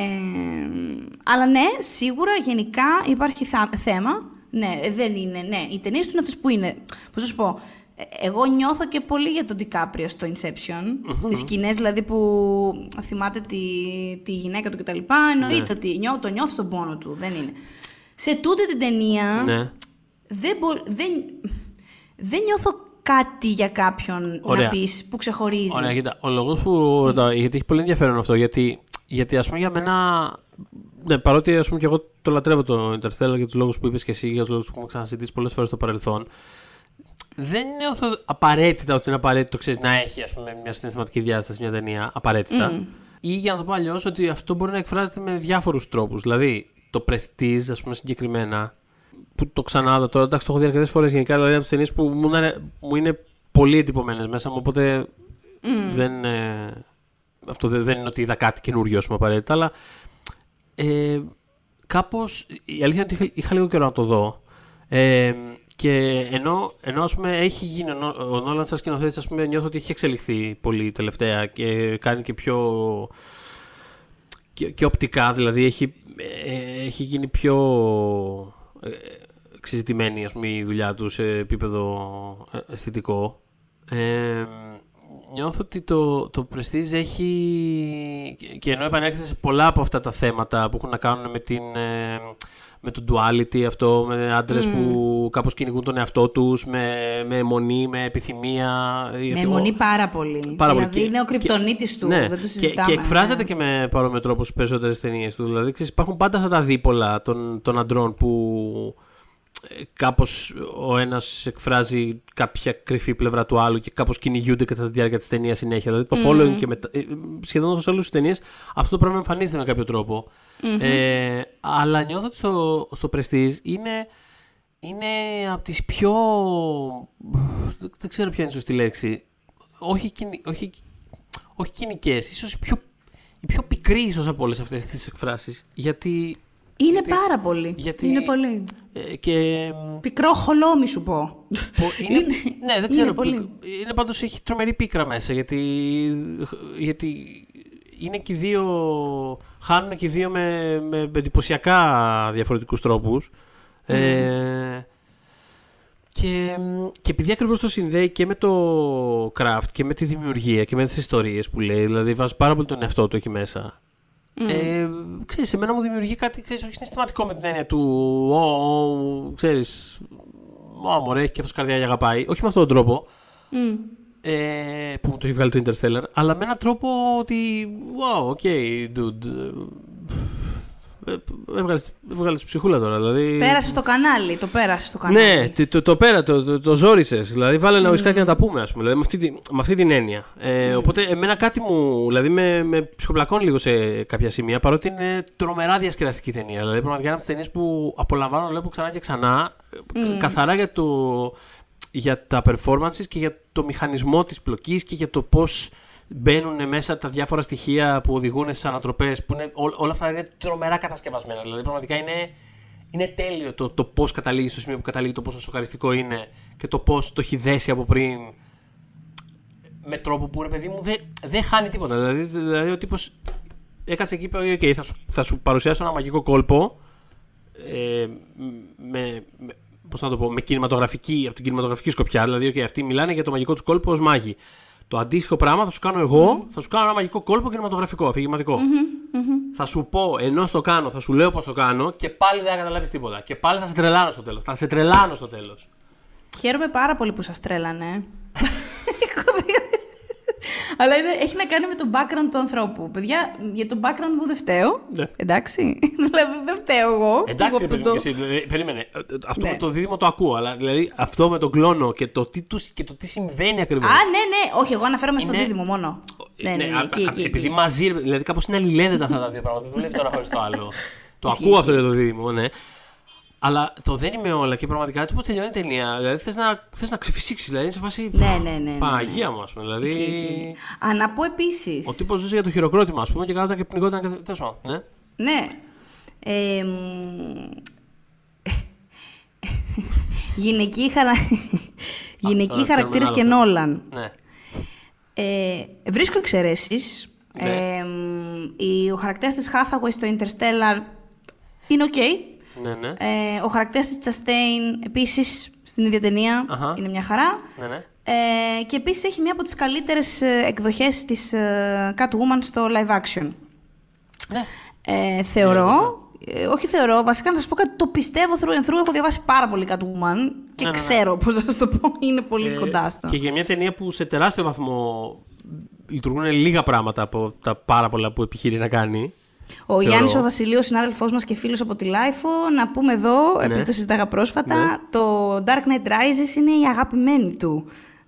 αλλά ναι, σίγουρα γενικά υπάρχει θα- θέμα. Ναι, δεν είναι. Ναι, οι ταινίες του είναι αυτές που είναι. Πώς να σου πω. ε, Εγώ νιώθω και πολύ για τον Ντικάπριο στο Inception. Στις σκηνές δηλαδή που θυμάται τη, τη γυναίκα του κτλ. Εννοείται ότι νιώ, το νιώθω τον πόνο του. Δεν είναι. Σε τούτη την ταινία Ναι. δεν, μπο- δεν, δεν νιώθω κάτι για κάποιον Ωραία. να πεις που ξεχωρίζει. Ωραία, κοίτα. Ο λόγος που ρωτάω, γιατί έχει πολύ ενδιαφέρον αυτό, γιατί, γιατί ας πούμε για μένα. Ναι, παρότι ας πούμε και εγώ το λατρεύω το Interstellar για τους λόγους που είπες και εσύ, για τους λόγους που έχουμε ξανασυζητήσει πολλές φορές στο παρελθόν. Δεν νιώθω απαραίτητα ότι είναι απαραίτητο ξέρεις, να έχει ας πούμε, μια συναισθηματική διάσταση μια ταινία. Απαραίτητα. Ή για να το πω αλλιώς, ότι αυτό μπορεί να εκφράζεται με διάφορους τρόπους. Δηλαδή, το prestige, ας πούμε, συγκεκριμένα, που το ξανάδα τώρα, εντάξει, το έχω δει αρκετές φορές γενικά, δηλαδή από τις ταινίες που μου είναι, μου είναι πολύ εντυπωμένες μέσα μου, οπότε δεν, ε, αυτό δεν, δεν είναι ότι είδα κάτι καινούριο, ας πούμε, απαραίτητα, αλλά ε, κάπως, η αλήθεια είναι ότι είχα, είχα λίγο καιρό να το δω. Ε, και ενώ, ενώ ας πούμε, έχει γίνει ο, Νο- ο Νόλαν σαν σκηνοθέτης, ας πούμε, νιώθω ότι έχει εξελιχθεί πολύ τελευταία και κάνει και πιο και, και οπτικά, δηλαδή έχει, ε, έχει γίνει πιο ε, εξεζητημένη ας πούμε, η δουλειά του σε επίπεδο ε, αισθητικό. Ε, νιώθω ότι το, το Prestige έχει και- και ενώ επανέρχεται σε πολλά από αυτά τα θέματα που έχουν να κάνουν με την ε, με το duality αυτό, με άντρες που κάπως κυνηγούν τον εαυτό τους, με, με αιμονή, με επιθυμία. Με γιατί αιμονή ο- πάρα πολύ. Πάρα πολύ. δηλαδή Και- είναι ο και- κρυπτονίτης του, ναι, δεν το και- συζητάμε. Και, εκφράζεται ναι. και με παρόμοιο τρόπο στις περισσότερες ταινίες του. Δηλαδή, ξέρεις, υπάρχουν πάντα αυτά τα δίπολα των, των αντρών που ε, κάπως ο ένας εκφράζει κάποια κρυφή πλευρά του άλλου και κάπως κυνηγούνται κατά τη διάρκεια της ταινίας συνέχεια. Δηλαδή το following και μετά, ε, σχεδόν σε όλες τις ταινίες αυτό το πράγμα εμφανίζεται με κάποιο τρόπο. Ε, αλλά νιώθω ότι στο, στο Prestige είναι, είναι από τις πιο... δεν- Δεν ξέρω ποια είναι η σωστή λέξη. Όχι, κυνη- όχι, όχι κοινικές, ίσως η πιο, η πιο πικρή ίσως από όλες αυτές τις εκφράσεις. Γιατί... Είναι γιατί- πάρα πολύ. γιατί- Είναι πολύ. ε, και Πικρό χολόμι σου πω. Πο- Είναι, ναι, δεν ξέρω. είναι πολύ. Είναι πάντως έχει τρομερή πίκρα μέσα γιατί, γιατί είναι και οι δύο. Χάνουν και οι δύο με, με εντυπωσιακά διαφορετικούς τρόπους. Ε, και, και επειδή ακριβώς το συνδέει και με το craft και με τη δημιουργία και με τις ιστορίες που λέει, δηλαδή βάζεις πάρα πολύ τον εαυτό του εκεί μέσα. Ε, ξέρεις, εμένα μου δημιουργεί κάτι, ξέρεις, όχι συναισθηματικό με την έννοια του, «Ω, ω, ξέρεις, Ω, μωρέ, έχει και αυτός καρδιά και αγαπάει. Όχι με αυτόν τον τρόπο, Μμ. ε, που μου το έχει βγάλει το Interstellar, αλλά με έναν τρόπο ότι, wow, ok, dude, ε, ε, έβγαλες, έβγαλες ψυχούλα τώρα, δηλαδή... Πέρασες στο κανάλι, το πέρασες στο κανάλι. Ναι, το, το, το πέρα, το, το, το ζόρισες. Δηλαδή, βάλε ένα ουισκάκι να τα πούμε, ας πούμε. Δηλαδή, με αυτή, τη- με αυτή την έννοια. Ε, Οπότε, εμένα κάτι μου. Δηλαδή, με, με ψυχοπλακώνει λίγο σε κάποια σημεία, παρότι είναι τρομερά διασκεδαστική ταινία. Δηλαδή, πραγματικά είναι από τι ταινίες που απολαμβάνω να βλέπω ξανά και ξανά. ε, Καθαρά για, το, για τα performances και για το μηχανισμό της πλοκής και για το πώς μπαίνουν μέσα τα διάφορα στοιχεία που οδηγούν στις ανατροπές. Όλα αυτά είναι τρομερά κατασκευασμένα. Δηλαδή, πραγματικά είναι, είναι τέλειο το, το πώς καταλήγεις στο σημείο που καταλήγει, το πόσο σοκαριστικό είναι και το πώς το έχει δέσει από πριν. Με τρόπο που ρε παιδί μου δεν δεν χάνει τίποτα. Δηλαδή, δηλαδή ο τύπος έκατσε εκεί και είπε: «Οκ, θα, σου, θα σου παρουσιάσω ένα μαγικό κόλπο. Ε, με, με, πώς να το πω, με κινηματογραφική, από την κινηματογραφική σκοπιά. Δηλαδή, okay, αυτοί μιλάνε για το μαγικό τους κόλπο ως μάγοι. Το αντίστοιχο πράγμα θα σου κάνω εγώ, θα σου κάνω ένα μαγικό κόλπο κινηματογραφικό, αφηγηματικό. Θα σου πω ενώ το κάνω, θα σου λέω πώς το κάνω και πάλι δεν θα καταλάβεις τίποτα. Και πάλι θα σε τρελάνω στο τέλος. Θα σε τρελάνω στο τέλος. Χαίρομαι πάρα πολύ που σας τρέλανε. Αλλά είναι, έχει να κάνει με το background του ανθρώπου. Παιδιά, για το background μου δεν φταίω. Ναι. Εντάξει. δηλαδή δεν φταίω εγώ. Εντάξει, Εγώ ρε παιδί αυτό μου, το- και εσύ, δηλαδή, περίμενε. Ε, ε, Αυτό Ναι. με το δίδυμο το ακούω, αλλά δηλαδή αυτό με τον κλόνο και το τι, τους, και το τι συμβαίνει ακριβώς. Α, ναι, ναι. Όχι, εγώ αναφέρομαι στο Είναι- δίδυμο μόνο. Ναι, ναι, ναι, α- εκεί, α- εκεί, επειδή εκεί. μαζί, δηλαδή κάπως είναι αλληλένδετα αυτά τα δύο πράγματα. Δεν δουλεύει το ένα χωρίς το άλλο. το Ισχύει, ακούω αυτό ισχύει. για το δίδυμο, ναι. Αλλά το δεν είμαι όλα και πραγματικά έτσι όπως τελειώνει η ταινία. Δηλαδή θες να, θες να ξεφυσίξεις. Δηλαδή είναι σε φάση. Ναι, ναι, ναι, ναι. Παναγία μου, ας πούμε. Δηλαδή. Ισχύει, ισχύει. Α, να πω επίσης. Ο τύπος ζούσε για το χειροκρότημα, ας πούμε, και κάθονταν και πνιγόταν. και- Τέλος πάντων, ναι. Ναι. Ε, μ, γυναικείοι χαρα... γυναικείοι τώρα χαρακτήρες κάνουμε και ένα άλλο Νόλαν. ναι. Ε, βρίσκω εξαιρέσεις. Ναι. Ε, μ, η- ο χαρακτήρας της Hathaway στο Interstellar είναι οκ. Ναι, ναι. Ε, ο χαρακτήρας της Chastain επίσης στην ίδια ταινία Αχα. είναι μια χαρά. ναι, ναι. Ε, και επίσης έχει μια από τις καλύτερες ε, εκδοχές της ε, Catwoman στο live action. ναι. Ε, θεωρώ, ε, όχι θεωρώ, βασικά να σας πω κάτι, το πιστεύω through and through, έχω διαβάσει πάρα πολύ Catwoman και ναι, ναι. ξέρω πώς να σας το πω, είναι πολύ Ε, κοντά στο. Και για μια ταινία που σε τεράστιο βαθμό λειτουργούν λίγα πράγματα από τα πάρα πολλά που επιχειρεί να κάνει. Ο θεωρώ. Γιάννης ο Βασιλείου, συνάδελφός μας και φίλος από τη LiFO, να πούμε εδώ, επειδή το συζητάγα πρόσφατα, Ναι. το Dark Knight Rises είναι η αγαπημένη του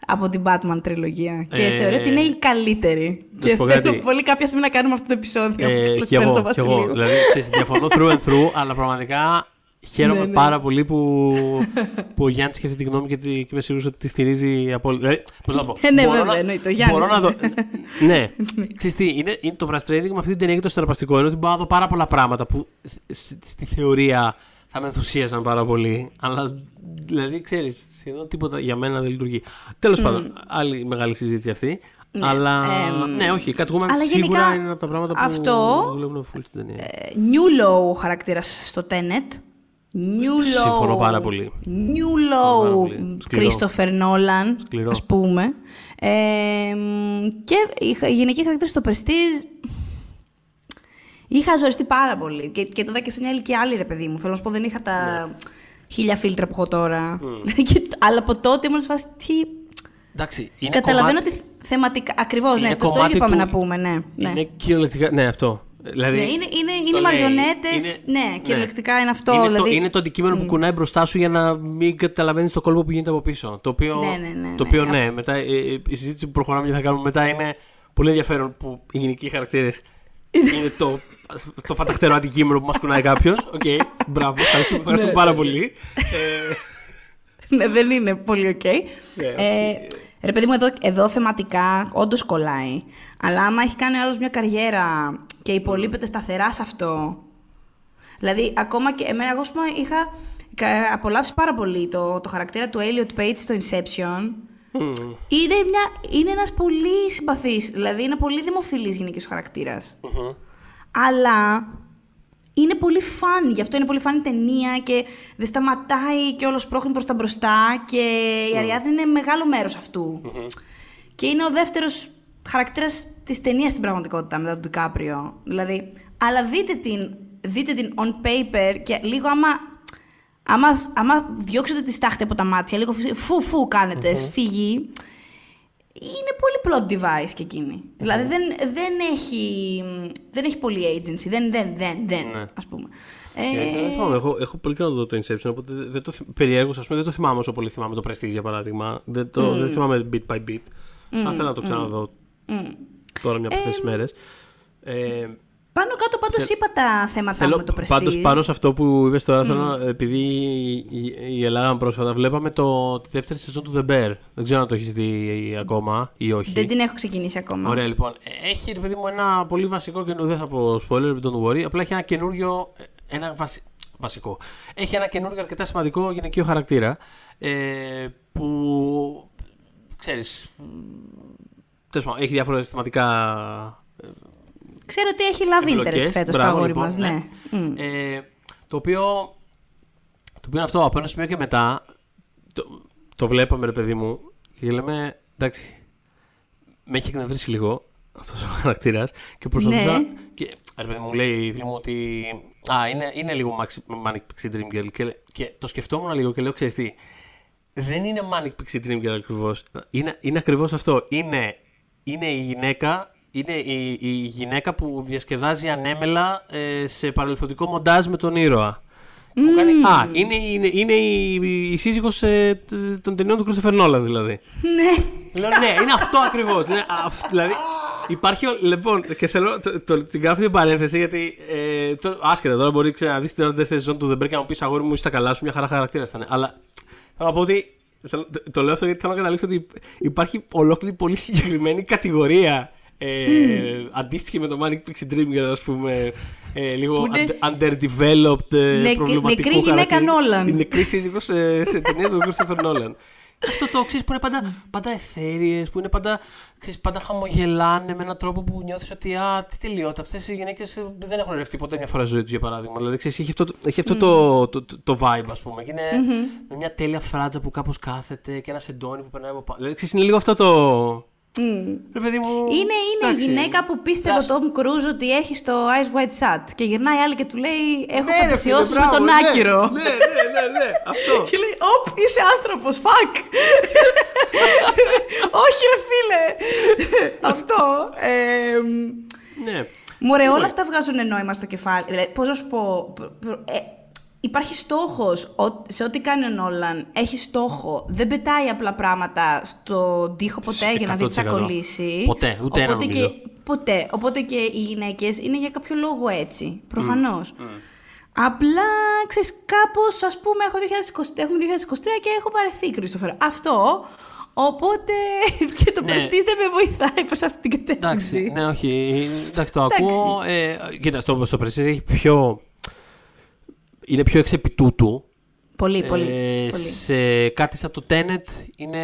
από την Batman τριλογία. Και Ε, θεωρώ ότι είναι η καλύτερη. σου Και πω θέλω κάτι. πολύ κάποια στιγμή να κάνουμε αυτό το επεισόδιο. Ε, Καλώς κι φαίνεται εγώ, το κι εγώ. Βασιλείου. Δηλαδή, ξέρεις, διαφωνώ through and through, αλλά πραγματικά χαίρομαι Ναι, ναι. πάρα πολύ που, που ο Γιάννης είχε αυτή τη γνώμη και, τη- και είμαι σίγουρο ότι τη στηρίζει απόλυτα. Δηλαδή, πώς να το πω. Ε, ναι, μπορώ βέβαια, να- εννοείται, ο Γιάννης Μπορώ να δω. είναι. ναι. Ξέρεις τι, είναι, είναι το frustrating με αυτή την ταινία και το στεραπαστικό είναι ότι μπορώ να δω πάρα πολλά πράγματα που σ- στη θεωρία θα με ενθουσίαζαν πάρα πολύ. Αλλά δηλαδή, ξέρεις, σχεδόν τίποτα για μένα δεν λειτουργεί. Τέλος πάντων, άλλη μεγάλη συζήτηση αυτή. Αλλά εμ, ναι, όχι, κάτι Woman αλλά σίγουρα γενικά είναι από τα πράγματα που αυτό- δουλεύουν full στην ταινία. Ε, New Low ο χαρακτήρας στο Tenet. New Low. Συμφωνώ πάρα πολύ. New πάρα Low πολύ. Σκληρό. Christopher Nolan, Σκληρό. ας πούμε. Ε, μ, και η χα- η γυναική χαρακτήρα στο Prestige είχα ζοριστεί πάρα πολύ. Και, και το είδα και σε μια ηλικία άλλη, ρε παιδί μου. Θέλω να σου πω, δεν είχα τα Ναι. χίλια φίλτρα που έχω τώρα. Και- αλλά από τότε ήμουν σε φάση, τι... Εντάξει, είναι Καταλαβαίνω κομμάτι- ότι θεματικά. Ακριβώς, είναι ναι, το, το κομμάτι ίδιο πάμε του- να πούμε, ναι. ναι. Είναι κυριολεκτικά. Ναι, αυτό. Δηλαδή, Ναι, είναι, είναι, το είναι λέει. μαριονέτες, Είναι- ναι, κυριολεκτικά είναι αυτό. Είναι, δηλαδή, το, είναι το αντικείμενο που κουνάει μπροστά σου για να μην καταλαβαίνεις το κόλπο που γίνεται από πίσω. Το οποίο, Ναι, ναι, ναι, το ναι, οποίο κάπου. ναι, μετά ε, ε, η συζήτηση που προχωράμε και θα κάνουμε μετά είναι πολύ ενδιαφέρον που οι γυναικείοι χαρακτήρες είναι το, το φανταχτερό αντικείμενο που μας κουνάει κάποιος. Οκ, μπράβο, ευχαριστούμε, ευχαριστούμε Ναι, πάρα ναι. πολύ. Ε, ναι, δεν είναι πολύ οκ. Ναι, ε, ρε παιδί μου, εδώ, εδώ θεματικά όντως κολλάει. Αλλά άμα έχει κάνει άλλος μια καριέρα και υπολείπεται σταθερά σε αυτό. Δηλαδή, ακόμα και εμένα, εγώ ας πούμε, είχα κα- απολαύσει πάρα πολύ το, το χαρακτήρα του Elliot Page στο Inception. μμ, Είναι, μια, είναι ένας πολύ συμπαθής, δηλαδή είναι πολύ δημοφιλής γενικής χαρακτήρας. μμμ. Αλλά είναι πολύ φαν, γι' αυτό είναι πολύ φαν η ταινία και δεν σταματάει και όλος πρόχνει προς τα μπροστά και η Αριάδνη είναι μεγάλο μέρος αυτού. Και είναι ο δεύτερος χαρακτήρας της ταινίας στην πραγματικότητα μετά τον Ντικάπριο. Δηλαδή, αλλά δείτε την, δείτε την on paper και λίγο άμα, άμα, άμα διώξετε τη στάχτη από τα μάτια, λίγο φου φου κάνετε, σφίγγει, είναι πολύ plot device και εκείνη. Δηλαδή δεν, δεν, έχει, δεν έχει πολύ agency. Δεν, δεν, δεν, δεν Ναι. ας πούμε. Ε, δεν θυμάμαι, έχω, έχω πολύ καιρό να δω το Inception, οπότε δεν δεν το θυμ- περιέργως, ας πούμε, δεν το θυμάμαι όσο πολύ θυμάμαι το Prestige για παράδειγμα. Δεν, το, δεν θυμάμαι bit by bit. Θα ήθελα να το ξαναδώ τώρα μια από αυτές τις μέρες. Ε, Πάνω κάτω πάντως είπα τα θέματα μου με το Prestige. πάντως πάνω σε αυτό που είπες τώρα, θέλω, να- επειδή η, η, η Ελλάδα πρόσφατα βλέπαμε το, τη δεύτερη σεζόν του The Bear. Δεν ξέρω αν το έχεις δει ακόμα ή όχι. Δεν την έχω ξεκινήσει ακόμα. Ωραία, λοιπόν. Ε, Έχει, ρε παιδί μου, ένα πολύ βασικό καινούριο. Δεν θα πω spoiler, don't worry. Απλά έχει ένα καινούριο. ε, Ένα βασι- βασικό. Έχει ένα καινούριο αρκετά σημαντικό γυναικείο χαρακτήρα. Ε, που. ξέρεις. Τέλος πάντων, έχει διάφορα συστηματικά. Ξέρω ότι έχει love εμπλοκές. interest φέτος το Μπράβο, αγόρι λοιπόν, μας, ναι. Μμ. Ε, το οποίο. Το οποίο είναι αυτό, από ένα σημείο και μετά. Το, το βλέπαμε, ρε παιδί μου, και λέμε. Εντάξει. Με έχει εκνευρίσει λίγο αυτός ο χαρακτήρας και προσπαθούσα. Ναι. Και ρε παιδί μου λέει η φίλη μου ότι. Α, είναι, είναι λίγο Maxi- Manic Pixie Dream Girl. Και, και το σκεφτόμουν λίγο και λέω: Ξέρεις τι. Δεν είναι Manic Pixie Dream Girl ακριβώς. Είναι, είναι ακριβώς αυτό. Είναι, είναι η γυναίκα. Είναι η, η γυναίκα που διασκεδάζει ανέμελα ε, σε παρελθοντικό μοντάζ με τον ήρωα. Μου κάνει, α, είναι, είναι, είναι η, η, η σύζυγος ε, τ- των ταινιών του Christopher Nolan δηλαδή. Ναι. Λέω, ναι, είναι αυτό ακριβώς. Ναι, αυ- δηλαδή, υπάρχει. ο- Λοιπόν, και θέλω το, το, την κάνω αυτή την παρένθεση γιατί. Ε, το, άσχετα τώρα μπορεί ξέρεις, να δεις την δεύτερη σεζόν του The Break και να μου πεις αγόρι μου, είσαι στα καλά σου, μια χαρά χαρακτήρα ήταν. Αλλά θέλω να πω ότι. Θέλω- το, το λέω αυτό γιατί θέλω να καταλήξω ότι υπάρχει ολόκληρη πολύ συγκεκριμένη κατηγορία. Ε, Αντίστοιχη με το Manic Pixie Dream Girl, ας πούμε, ε, λίγο Που είναι- under- underdeveloped, ε, Νεκ- προβληματικού νεκρή γυναίκα χαρακτήρα. Νόλαν. Η νεκρή σύζυγος σε, σε ταινία του Christopher Nolan. Αυτό το ξέρεις που είναι πάντα, πάντα εθέριες, που είναι πάντα, ξέρεις, πάντα χαμογελάνε με έναν τρόπο που νιώθεις ότι α, τι τελειότητα. Αυτές οι γυναίκες δεν έχουν ρευτεί ποτέ μια φορά στη ζωή τους, για παράδειγμα. Δηλαδή, ξέρεις, έχει αυτό, το- έχει αυτό το, το, το, το vibe, ας πούμε. Και είναι με μια τέλεια φράτζα που κάπως κάθεται και ένα σεντόνι που περνάει από πάνω. Δηλαδή, ξέρεις, είναι λίγο αυτό το. Μμ. Ρε παιδί μου. Είναι, είναι η εντάξει. γυναίκα που πίστευε ο Εντάξει. Τόμ Κρούζ ότι έχει το Ice White Shut. Και γυρνάει άλλη και του λέει: Έχω Ναι, ρε φίλε, φαντασιώσεις με μπράβο, τον ναι. Άκυρο. Ναι, ναι, ναι, ναι, αυτό. Και λέει: Οπ, είσαι άνθρωπος, fuck. Όχι, ρε φίλε. Αυτό. Ε, ναι. Μωρέ, όλα αυτά βγάζουν νόημα στο κεφάλι. Δηλαδή, πώς να σου πω. προ- προ- ε, υπάρχει στόχος σε ό,τι κάνει ο Νόλαν. Έχει στόχο. Δεν πετάει απλά πράγματα στον τοίχο ποτέ για να δει τι θα 100%. κολλήσει. Ποτέ, ούτε ένα Οπότε νομίζω. και, ποτέ. Οπότε και οι γυναίκες είναι για κάποιο λόγο έτσι. Προφανώς. Απλά, ξέρεις, κάπως, ας πούμε, έχω 2020, έχουμε 2023 και έχω παρεθεί, Κρίστοφερ. Αυτό, οπότε και το Ναι. πρεστής δεν με βοηθάει προς αυτή την κατεύθυνση. Εντάξει, ναι, όχι. Εντάξει, το Εντάξει. ακούω. Ε, κοίτα, στο, στο Prestige έχει πιο. Είναι πιο εξ επί τούτου. Πολύ, πολύ, Ε, πολύ. Σε κάτι σαν το Tenet είναι,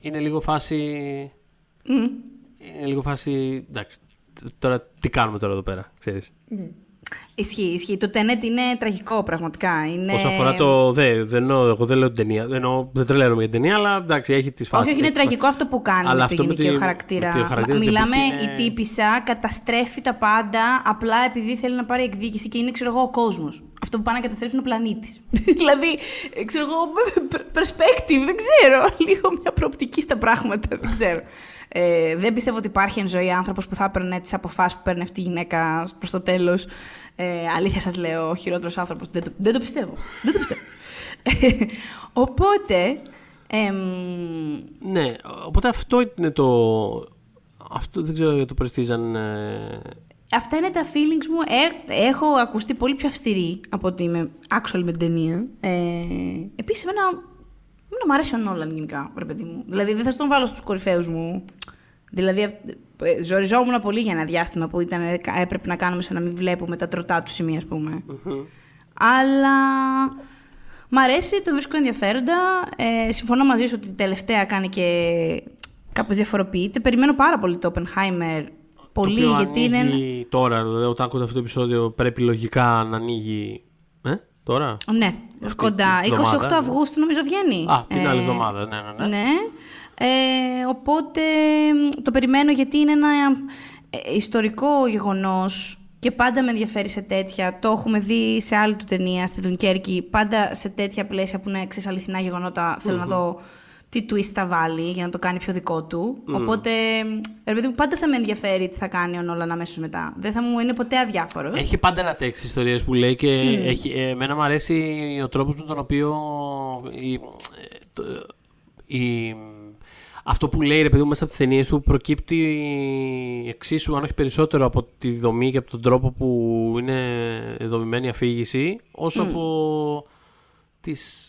είναι λίγο φάση. Μμ. Είναι λίγο φάση. Εντάξει. Τώρα τι κάνουμε τώρα εδώ πέρα, ξέρεις. Ισχύει, ισχύει. Το Tenet είναι τραγικό πραγματικά. Είναι... Όσον αφορά το. Δε, δεν εννοώ, εγώ δεν λέω την ταινία. Δεν, εννοώ, δεν τρελαίνομαι για την ταινία, αλλά εντάξει, έχει τις φάσει. Όχι, όχι, είναι τραγικό αυτό που κάνει Αλλά με αυτό το με γυναικείο τη- χαρακτήρα. με το χαρακτήρα της Μιλάμε, Ντεμπούκη είναι- η τύπησα καταστρέφει τα πάντα απλά επειδή θέλει να πάρει εκδίκηση και είναι, ξέρω εγώ, ο κόσμος. Αυτό που πάει να καταστρέψει είναι ο πλανήτης. δηλαδή, ε, ξέρω εγώ, perspective, δεν ξέρω. Λίγο μια προοπτική στα πράγματα, δεν ξέρω. Ε, δεν πιστεύω ότι υπάρχει εν ζωή άνθρωπος που θα έπαιρνε τις αποφάσεις που παίρνει αυτή η γυναίκα προς το τέλος. Ε, αλήθεια σας λέω, ο χειρότερος άνθρωπος. Δεν, το, δεν το πιστεύω. δεν το πιστεύω. Οπότε. εμ, Ναι, οπότε αυτό είναι το. Αυτό δεν ξέρω για το πρεστίζαν. Ε... Αυτά είναι τα feelings μου. Ε, έχω ακουστεί πολύ πιο αυστηρή από ότι είμαι actual με την ταινία. Ε, Επίσης, εμένα, εμένα μου αρέσει ο Νόλαν γενικά, ρε παιδί μου. Δηλαδή, δεν θα τον βάλω στους κορυφαίους μου. Δηλαδή, αυ- ε, ζοριζόμουν πολύ για ένα διάστημα που ήταν, ε, έπρεπε να κάνουμε σαν να μην βλέπουμε τα τροτά του σημεία, ας πούμε. Αλλά μ' αρέσει, το βρίσκω ενδιαφέροντα. Ε, συμφωνώ μαζί σου ότι τελευταία κάνει και κάπως διαφοροποιείται. Περιμένω πάρα πολύ το Oppenheimer. Πολύ, το οποίο γιατί είναι. ένα- ανοίγει Τώρα, δηλαδή, όταν ακούτε αυτό το επεισόδιο, πρέπει λογικά να ανοίγει. Ε, τώρα; Ναι, Αυτή κοντά. την 28 εβδομάδα, ναι. Αυγούστου νομίζω βγαίνει. Α, την άλλη Ε, εβδομάδα, ναι, ναι. ναι. Ναι. Ε, οπότε το περιμένω γιατί είναι ένα ε, ιστορικό γεγονός και πάντα με ενδιαφέρει σε τέτοια. Το έχουμε δει σε άλλη του ταινία, στη Δουνκέρκη. Πάντα σε τέτοια πλαίσια που είναι ξέρεις, αληθινά γεγονότα. Θέλω να δω τι twist θα βάλει για να το κάνει πιο δικό του. Οπότε, ρε παιδί μου, πάντα θα με ενδιαφέρει τι θα κάνει ο Νόλαν αμέσως μετά. Δεν θα μου είναι ποτέ αδιάφορος. Έχει πάντα ένα τέξι ιστορίες που λέει και έχει, ε, εμένα μου αρέσει ο τρόπος με τον οποίο. Η, ε, το- η- αυτό που λέει ρε παιδί μου μέσα από τις ταινίες του προκύπτει εξίσου, αν όχι περισσότερο, από τη δομή και από τον τρόπο που είναι δομημένη η αφήγηση, όσο από τις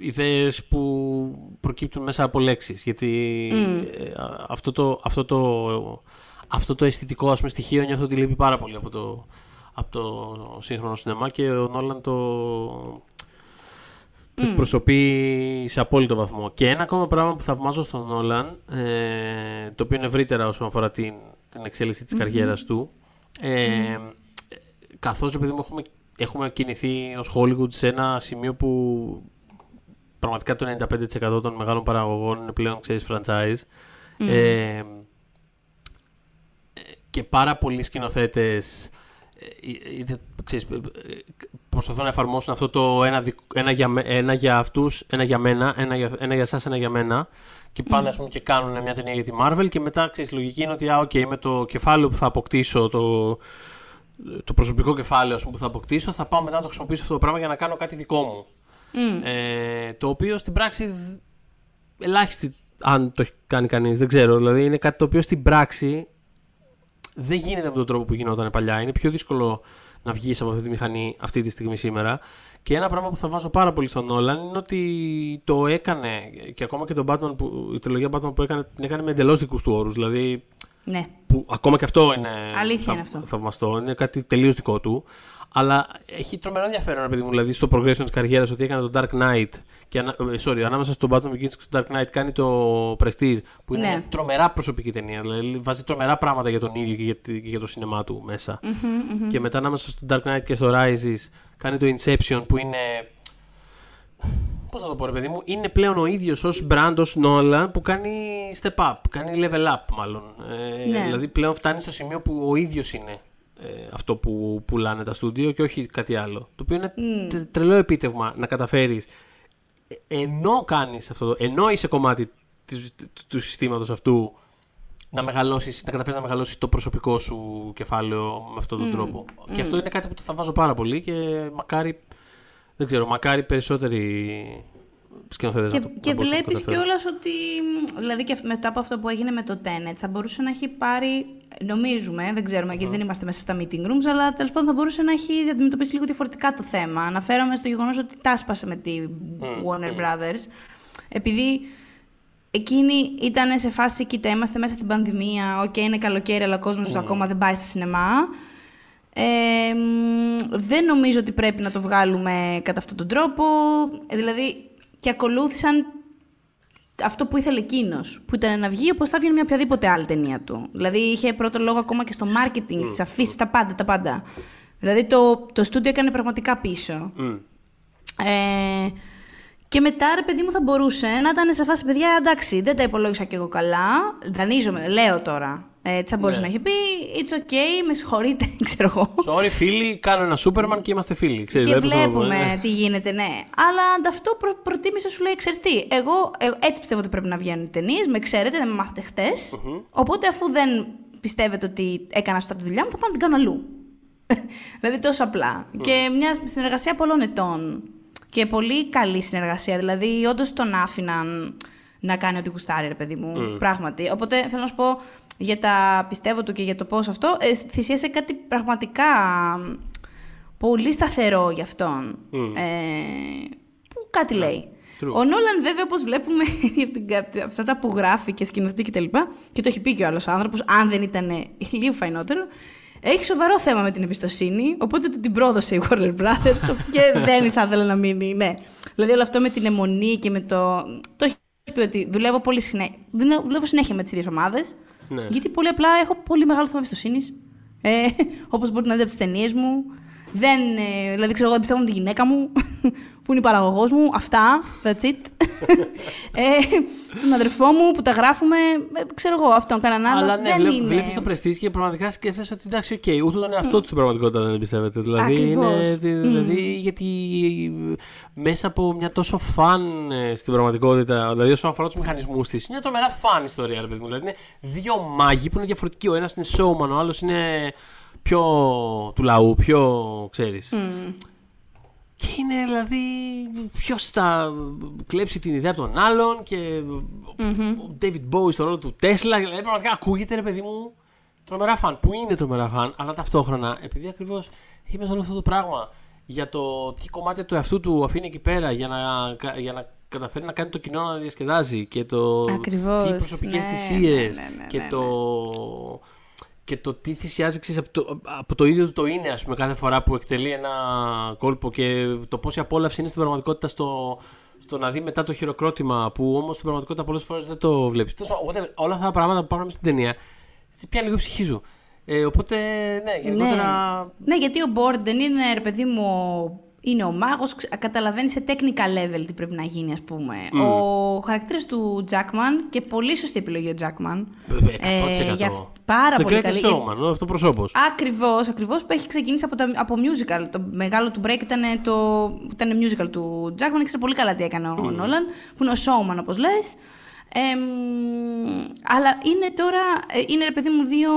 ιδέες που προκύπτουν μέσα από λέξεις. Γιατί ε, α- αυτό, το, αυτό, το, αυτό το αισθητικό ας πούμε, στοιχείο νιώθω ότι λείπει πάρα πολύ από το, από το σύγχρονο σινεμά και ο Νόλαν το, το εκπροσωπεί σε απόλυτο βαθμό. Και ένα ακόμα πράγμα που θαυμάζω στον Νόλαν, ε, το οποίο είναι ευρύτερα όσον αφορά την, την εξέλιξη της καριέρας του, ε, καθώς επειδή μου έχουμε, έχουμε κινηθεί ως Hollywood σε ένα σημείο που πραγματικά το 95% των μεγάλων παραγωγών είναι πλέον, ξέρεις, franchise. Ε, και πάρα πολλοί σκηνοθέτες ε, είτε, ξέρεις, ε, ε, προσπαθούν να εφαρμόσουν αυτό το ένα, δικ- ένα, για, με- ένα για αυτούς, ένα για μένα, ένα για, ένα για εσάς, ένα για μένα και πάνε ας πούμε και κάνουν μια ταινία για τη Marvel και μετά ξέρεις, η λογική είναι ότι α, okay, με το κεφάλαιο που θα αποκτήσω, το, το προσωπικό κεφάλαιο ας πούμε, που θα αποκτήσω, θα πάω μετά να το χρησιμοποιήσω αυτό το πράγμα για να κάνω κάτι δικό μου. Ε, το οποίο στην πράξη δ- ελάχιστη αν το έχει κάνει κανείς, δεν ξέρω. Δηλαδή είναι κάτι το οποίο στην πράξη δεν γίνεται με τον τρόπο που γινόταν παλιά. Είναι πιο δύσκολο να βγεις από αυτή τη μηχανή αυτή τη στιγμή σήμερα. Και ένα πράγμα που θα βάζω πάρα πολύ στον Νόλαν είναι ότι το έκανε και ακόμα και τον Batman που, η τριλογία Batman που έκανε την έκανε με εντελώς δικούς του όρους. Δηλαδή Ναι. που ακόμα και αυτό είναι, Αλήθεια είναι αυτό. θαυμαστό, είναι κάτι τελείως δικό του. Αλλά έχει τρομερό ενδιαφέρον, ρε παιδί μου, δηλαδή στο progression της καριέρας ότι έκανε το Dark Knight. Και ανα, ε, sorry, ανάμεσα στο Batman Begins και στο Dark Knight κάνει το Prestige, που είναι Ναι. μια τρομερά προσωπική ταινία. Δηλαδή βάζει τρομερά πράγματα για τον ίδιο και για, τη- και για το σινεμά του μεσα Και μετά ανάμεσα στο Dark Knight και στο Rises κάνει το Inception, που είναι Πώς να το πω, ρε παιδί μου, είναι πλέον ο ίδιος ως brand, ως Nolan που κάνει step up, κάνει level up, μάλλον. Ε, Ναι. Δηλαδή πλέον φτάνει στο σημείο που ο ίδιος είναι ε, αυτό που πουλάνε τα στούντιο και όχι κάτι άλλο. Το οποίο είναι τε- τρελό επίτευγμα να καταφέρεις ενώ κάνεις αυτό, το, ενώ είσαι κομμάτι της, του, του συστήματος αυτού, να μεγαλώσεις, να καταφέρεις να μεγαλώσεις το προσωπικό σου κεφάλαιο με αυτόν τον τρόπο. Και αυτό είναι κάτι που το θα βάζω πάρα πολύ και μακάρι, δεν ξέρω, μακάρι περισσότεροι σκηνοθέτες Και, να το και να μπορούσαν να βλέπεις καταφέρουν. κιόλας ότι. Δηλαδή και μετά από αυτό που έγινε με το Tenet, θα μπορούσε να έχει πάρει. Νομίζουμε, δεν ξέρουμε γιατί δεν είμαστε μέσα στα meeting rooms, αλλά τέλος πάντων θα μπορούσε να έχει αντιμετωπίσει λίγο διαφορετικά το θέμα. Αναφέρομαι στο γεγονός ότι τάσπασε με τη Warner Brothers. Επειδή εκείνη ήταν σε φάση, κοίτα, είμαστε μέσα στην πανδημία. Οκ, είναι καλοκαίρι, αλλά ο κόσμος ακόμα δεν πάει στα σινεμά. Ε, μ, δεν νομίζω ότι πρέπει να το βγάλουμε κατά αυτόν τον τρόπο. Ε, Δηλαδή, και ακολούθησαν αυτό που ήθελε εκείνος. Που ήταν να βγει όπως θα βγει μια οποιαδήποτε άλλη ταινία του. Δηλαδή, είχε πρώτο λόγο ακόμα και στο marketing, στις αφίσες, τα πάντα, τα πάντα. Δηλαδή το, το στούντιο έκανε πραγματικά πίσω. Μμ. Ε, και μετά, ρε παιδί μου, θα μπορούσε να ήταν σε φάση παιδιά. Εντάξει, δεν τα υπολόγισα κι εγώ καλά. Δανείζομαι, λέω τώρα. Ε, τι θα μπορούσε Ναι. να έχει πει. It's okay, με συγχωρείτε, ξέρω εγώ. Sorry, φίλοι, κάνω ένα Σούπερμαν και είμαστε φίλοι. Ξέρεις, Και δεν πώς να το πω, βλέπουμε ε. τι γίνεται, ναι. Αλλά ανταυτό προ, προτίμησε, σου λέει, ξέρεις τι, εγώ, ε, έτσι πιστεύω ότι πρέπει να βγαίνουν οι ταινίες. Με ξέρετε, δεν με μάθετε χτες. Οπότε, αφού δεν πιστεύετε ότι έκανα σωστά τη δουλειά μου, θα πάω να την κάνω αλλού. δηλαδή, τόσο απλά. Και μια συνεργασία πολλών ετών. Και πολύ καλή συνεργασία. Δηλαδή, όντως τον άφηναν να κάνει ό,τι γουστάρει, ρε παιδί μου. Πράγματι. Οπότε, θέλω να σου πω για τα πιστεύω του και για το πώς αυτό. Ε, θυσίασε κάτι πραγματικά πολύ σταθερό για αυτόν. Ε, που κάτι λέει. true. Ο Νόλαν, βέβαια, όπως βλέπουμε από την- από αυτά τα που γράφει και σκηνοθετεί και τα λοιπά, και το έχει πει και ο άλλος άνθρωπος, αν δεν ήταν λίγο φαϊνότερο, έχει σοβαρό θέμα με την εμπιστοσύνη. Οπότε του την πρόδωσε η Warner Brothers και δεν θα ήθελα να μείνει. Ναι. Δηλαδή, όλο αυτό με την αιμονή και με το. Το έχει πει ότι δουλεύω πολύ συνέχεια. Δουλεύω συνέχεια με τις ίδιες ομάδες. Ναι. Γιατί πολύ απλά έχω πολύ μεγάλο θέμα εμπιστοσύνης. Ε, Όπως μπορείτε να δείτε από τις ταινίες μου. Δεν, ε, δηλαδή, ξέρω εγώ, δεν πιστεύω τη γυναίκα μου, που είναι η παραγωγός μου. Αυτά. That's it. ε, τον αδερφό μου που τα γράφουμε. ε, ξέρω εγώ, αυτόν κανέναν άλλο. Αλλά ναι, δεν βλέ, είναι... βλέπεις το Prestige και πραγματικά σκέφτεσαι ότι εντάξει, οκ, ούτε τον εαυτό του στην πραγματικότητα δεν εμπιστεύεται. Δηλαδή, Ακριβώς. είναι, δη- δηλαδή γιατί μέσα από μια τόσο fun ε, στην πραγματικότητα, δηλαδή όσον αφορά τους μηχανισμούς της, είναι μια τρομερά fun ιστορία, ρε παιδί μου. Δηλαδή είναι δύο μάγοι που είναι διαφορετικοί. Ο ένας είναι showman, ο άλλος είναι πιο του λαού, πιο ξέρεις. Και είναι δηλαδή ποιος θα κλέψει την ιδέα από τον άλλον και ο David Bowie στο ρόλο του Τέσλα. Δηλαδή πραγματικά ακούγεται ρε παιδί μου τρομερά φαν. Που είναι τρομερά φαν, αλλά ταυτόχρονα επειδή ακριβώς έχει μέσα όλο αυτό το πράγμα για το τι κομμάτια του εαυτού του αφήνει εκεί πέρα για να, κα- για να καταφέρει να κάνει το κοινό να διασκεδάζει και το Ακριβώς, τις προσωπικές ναι, θυσίες ναι, ναι, ναι, και ναι, το και το τι θυσιάζει ξέρεις, από, το, από το ίδιο του το είναι, ας πούμε, κάθε φορά που εκτελεί ένα κόλπο και το πόση απόλαυση είναι στην πραγματικότητα στο, στο να δει μετά το χειροκρότημα που όμως στην πραγματικότητα πολλές φορές δεν το βλέπεις. Τέλος πάντων, whatever, όλα αυτά τα πράγματα που πάμε στην ταινία, σε πια λίγο η ψυχή σου. Ε, οπότε, ναι, γενικότερα... Ναι. ναι, γιατί ο Μπόρντεν είναι, ρε παιδί μου, ο- είναι ο μάγος, ξε- καταλαβαίνεις σε technical level τι πρέπει να γίνει, ας πούμε. Ο χαρακτήρας του Jackman, και πολύ σωστή επιλογή ο Jackman. Ε, 100%. για αυ- πάρα The πολύ greatest καλή. showman, αυτό προσώπος. Ακριβώς, ακριβώς που έχει ξεκινήσει από, τα, από musical. Το μεγάλο του break ήταν το ήταν musical του Jackman. Ήξερε πολύ καλά τι έκανε ο Νόλαν, που είναι ο showman όπως λες. Εμ, αλλά είναι τώρα, ε, είναι ρε παιδί μου δύο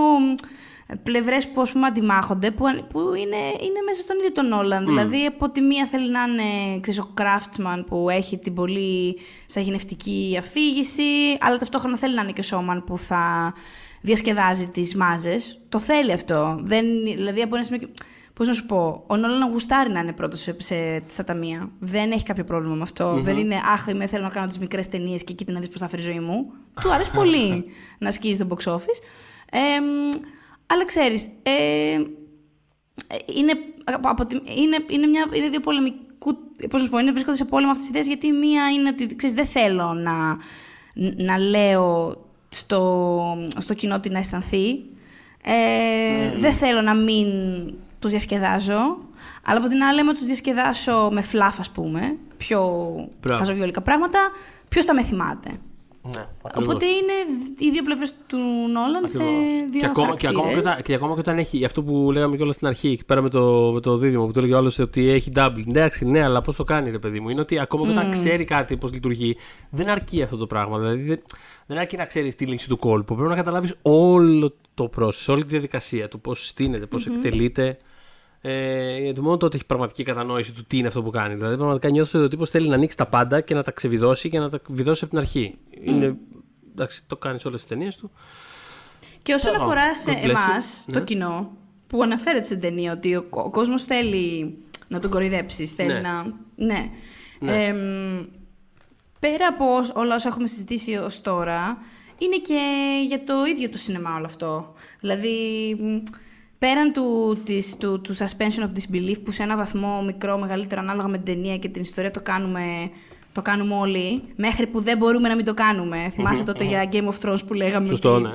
πλευρές που ας πούμε αντιμάχονται, που, που είναι, είναι μέσα στον ίδιο τον Νόλαν. Δηλαδή από τη μία θέλει να είναι ξέρεις, ο craftsman που έχει την πολύ σαγηνευτική αφήγηση, αλλά ταυτόχρονα θέλει να είναι και ο showman που θα διασκεδάζει τις μάζες. Το θέλει αυτό. Δεν, δηλαδή από ένα σημείο... και- Πώς να σου πω, ο Νόλαν γουστάρει να είναι πρώτος σε, σε, στα ταμεία. Δεν έχει κάποιο πρόβλημα με αυτό. Δεν είναι, Αχ, είμαι, θέλω να κάνω τις μικρές ταινίες και κοίτα να δεις πώς θα φέρει η ζωή μου. Του αρέσει πολύ να σκίζει το box office. Ε, αλλά ξέρεις, ε, είναι, από τη- είναι, είναι, μια, είναι δύο πολεμικού. Πώς να σου πω, είναι, βρίσκονται σε πόλεμο αυτές τις ιδέες γιατί μία είναι ότι ξέρεις, δεν θέλω να, να λέω στο, στο κοινό τι να αισθανθεί. Ε, Δεν θέλω να μην τους διασκεδάζω. Αλλά από την άλλη, άμα τους διασκεδάσω με φλάφ, ας πούμε, πιο Μπράβο. χαζοβιολικά πράγματα, ποιος θα με θυμάται; Ναι, ακριβώς. Οπότε είναι οι δύο πλευρές του Νόλαν σε δύο και, ακόμα, και, ακόμα και, χαρακτήρες. όταν, και ακόμα και όταν έχει αυτό που λέγαμε κιόλας στην αρχή, εκεί πέρα με το, με το δίδυμο που το έλεγε ο άλλος ότι έχει double. Εντάξει, ναι, αλλά πώς το κάνει, ρε παιδί μου; Είναι ότι ακόμα και όταν ξέρει κάτι πώς λειτουργεί, δεν αρκεί αυτό το πράγμα. Δηλαδή δεν, δεν αρκεί να ξέρεις τη λύση του κόλπου. Πρέπει να καταλάβεις όλο το process, όλη τη διαδικασία του πώς στείνεται, πώς εκτελείται. Ε, γιατί μόνο τότε έχει πραγματική κατανόηση του τι είναι αυτό που κάνει. Δηλαδή, πραγματικά νιώθω ότι ο τύπος θέλει να ανοίξει τα πάντα και να τα ξεβιδώσει και να τα βιδώσει από την αρχή. Είναι, εντάξει, το κάνει σε όλες τις ταινίες του. Και όσον Oh, αφορά σε God bless you. εμάς, Ναι. το κοινό, που αναφέρεται στην ταινία ότι ο, ο κόσμος θέλει να τον κοροϊδέψεις, θέλει Ναι. να. Ναι. Ναι. Εμ, πέρα από ως- όλα όσα έχουμε συζητήσει ως τώρα, είναι και για το ίδιο το σινεμά όλο αυτό. Δηλαδή, μ, πέραν του, της, του, του suspension of disbelief, που σε ένα βαθμό μικρό, μεγαλύτερο, ανάλογα με την ταινία και την ιστορία το κάνουμε, το κάνουμε όλοι, μέχρι που δεν μπορούμε να μην το κάνουμε. Θυμάσαι τότε για Game of Thrones που λέγαμε Σωστό, ότι ναι.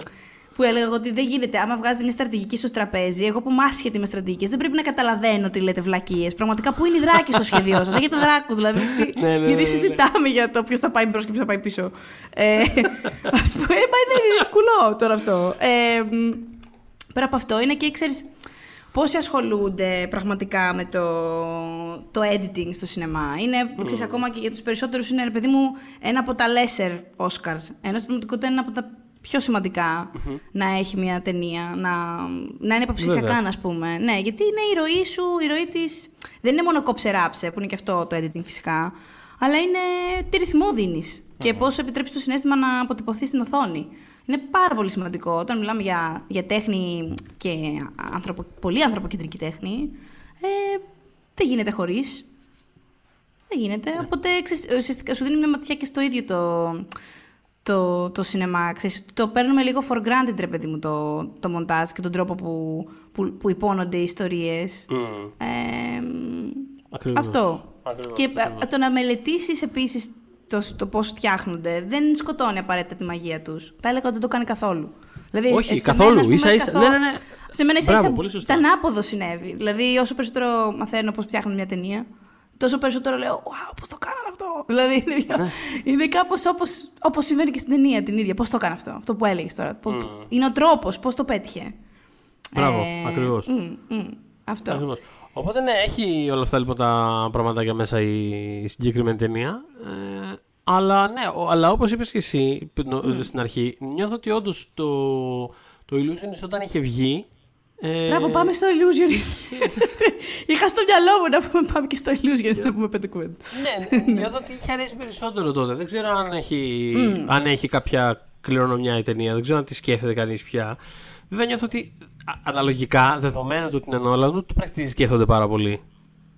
που έλεγα ότι δεν γίνεται. Άμα βγάζετε μια στρατηγική στο τραπέζι, εγώ που είμαι άσχετη με στρατηγικές, δεν πρέπει να καταλαβαίνω ότι λέτε βλακίες. Πραγματικά, πού είναι οι δράκοι στο σχέδιό σας, έχετε δράκους δηλαδή. τι- Ναι, ναι, ναι, γιατί ναι. συζητάμε για το ποιος θα πάει μπρος και ποιος θα πάει πίσω. Ε, Α πούμε, μα είναι κουλό τώρα αυτό. Ε, μ, πέρα από αυτό, είναι και ξέρεις πόσοι ασχολούνται πραγματικά με το, το editing στο σινεμά. Είναι, ξέρεις, ακόμα και για τους περισσότερους είναι, ρε παιδί μου, ένα από τα lesser Oscars. Ένας στην πραγματικότητα είναι ένα από τα πιο σημαντικα να έχει μια ταινία, να, να είναι υποψηφιακά, Βέβαια. ας πούμε. Ναι, γιατί είναι η ροή σου, η ροή της... Δεν είναι μόνο κόψε ράψε, που είναι και αυτό το editing φυσικά, αλλά είναι τι ρυθμό δίνεις και πώς επιτρέπεις το συνέστημα να αποτυπωθείς στην οθόνη. Είναι πάρα πολύ σημαντικό. Όταν μιλάμε για, για τέχνη και ανθρωπο, πολύ ανθρωποκεντρική τέχνη, ε, δεν γίνεται χωρίς. Δεν γίνεται. Οπότε ξέρεις, ουσιαστικά σου δίνει μια ματιά και στο ίδιο το, το, το σινεμά. Ξέρεις, το παίρνουμε λίγο for granted, ρε παιδί μου, το, το μοντάζ και τον τρόπο που, που, που υπόνονται οι ιστορίες. Μμ. Ε, Ακριβώς. αυτό. Ακριβώς, και ε, ακριβώς. το να μελετήσεις επίσης το, το πώς φτιάχνονται δεν σκοτώνει απαραίτητα τη μαγεία τους. Θα έλεγα ότι δεν το κάνει καθόλου. Δηλαδή, Όχι, ε, σε καθόλου. μένα, ας πούμε, Ίσα ίσα- καθόλου- ναι, ναι, ναι. Σε μένα ίσα Μπράβο, ίσα πολύ σωστά. ήταν άποδο συνέβη. Δηλαδή, όσο περισσότερο μαθαίνω πώς φτιάχνουν μια ταινία, τόσο περισσότερο λέω «Wow, πώς το κάνανε αυτό». Δηλαδή, είναι, Ναι. πιο- είναι κάπως όπως, όπως συμβαίνει και στην ταινία την ίδια. Πώς το έκανε αυτό, αυτό που έλεγες τώρα. Που- Είναι ο τρόπος, πώς το πέτυχε. Μπράβο, Ε, ακριβώς. μ, μ, αυτό. Ακριβώς. Οπότε ναι, έχει όλα αυτά λοιπόν τα πραγματάκια μέσα η, η συγκεκριμένη ταινία. Ε, αλλά ναι, ο- αλλά όπως είπες και εσύ νο- στην αρχή, νιώθω ότι όντως το, το Illusionist όταν είχε βγει. Ε, Μπράβο, πάμε στο Illusionist. Είχα στο μυαλό μου να πούμε πάμε και στο Illusionist να πούμε πέντε κουβέντες. Ναι, ναι, νιώθω ότι είχε αρέσει περισσότερο τότε. Δεν ξέρω αν έχει, αν έχει κάποια κληρονομιά η ταινία. Δεν ξέρω αν τη σκέφτεται κανείς πια. Βέβαια νιώθω ότι α- αναλογικά, δεδομένου του ότι είναι Νόλαν, το Prestige σκέφτονται πάρα πολύ.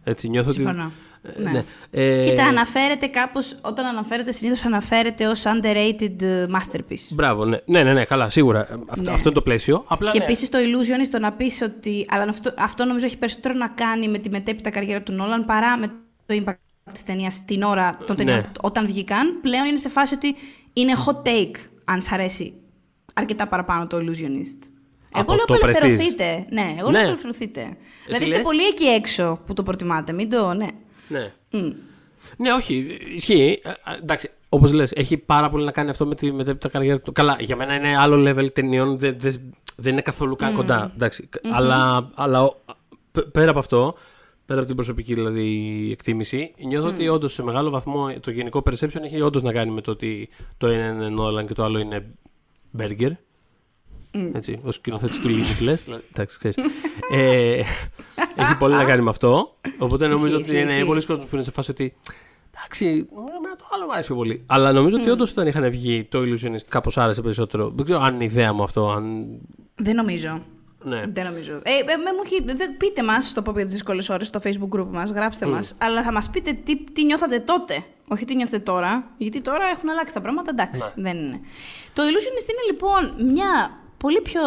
Έτσι, νιώθω Συμφωνώ. ότι. Ε, Ναι. ναι. Ε, Κοίτα, αναφέρεται κάπως, όταν αναφέρεται συνήθως αναφέρεται ως underrated ε, masterpiece. Μπράβο, ναι. ναι, ναι, ναι, καλά, σίγουρα. Ε, Αυτό, Ναι. αυτό είναι το πλαίσιο. Απλά, Και ναι. επίσης το Illusionist το να πεις ότι. Αλλά αυτό, αυτό νομίζω έχει περισσότερο να κάνει με τη μετέπειτα καριέρα του Νόλαν παρά με το impact της ταινίας την ώρα των ταινιών Ναι. όταν βγήκαν. Πλέον είναι σε φάση ότι είναι hot take, αν σ' αρέσει αρκετά παραπάνω το Illusionist. Από Εγώ λέω το απελευθερωθείτε. Ναι, εγώ λέω Ναι. απελευθερωθείτε. δηλαδή είστε λες; πολύ εκεί έξω που το προτιμάτε. Μην το. Ναι. Ναι. Μμ. Ναι, όχι, ισχύει. Ε, ε, εντάξει, όπως λες, έχει πάρα πολύ να κάνει αυτό με τη μετέπειτα καριέρα του. Καλά, για μένα είναι άλλο level ταινιών, δεν, δεν, δεν είναι καθόλου καν κοντά. εντάξει. Αλλά, αλλά ο- π- πέρα από αυτό, πέρα από την προσωπική δηλαδή εκτίμηση, νιώθω ότι όντως σε μεγάλο βαθμό το γενικό perception έχει όντως να κάνει με το ότι το ένα είναι Nolan και το άλλο είναι Berger. Έτσι, ο σκηνοθέτης του Limitless. δηλαδή, Εντάξει, ξέρεις. ε, έχει πολύ να κάνει με αυτό. Οπότε νομίζω Ισχύει, ότι ισχύει, είναι ισχύει. πολλοί κόσμοι που είναι σε φάση ότι. Εντάξει, εμένα το άλλο μου άρεσε πιο πολύ. Αλλά νομίζω ότι όντως όταν είχαν βγει το Illusionist κάπως άρεσε περισσότερο. Δεν ξέρω αν είναι ιδέα μου αυτό. Αν... Δεν νομίζω. Ναι. Δεν νομίζω. Ε, ε, με μου έχει- δεν- πείτε μας το πω για τις δύσκολες ώρες στο facebook group μας, γράψτε μας. Αλλά θα μας πείτε τι, τι νιώθατε τότε. Όχι τι νιώθετε τώρα. Γιατί τώρα έχουν αλλάξει τα πράγματα. Εντάξει, δεν είναι. Το Illusionist είναι λοιπόν μια πολύ πιο.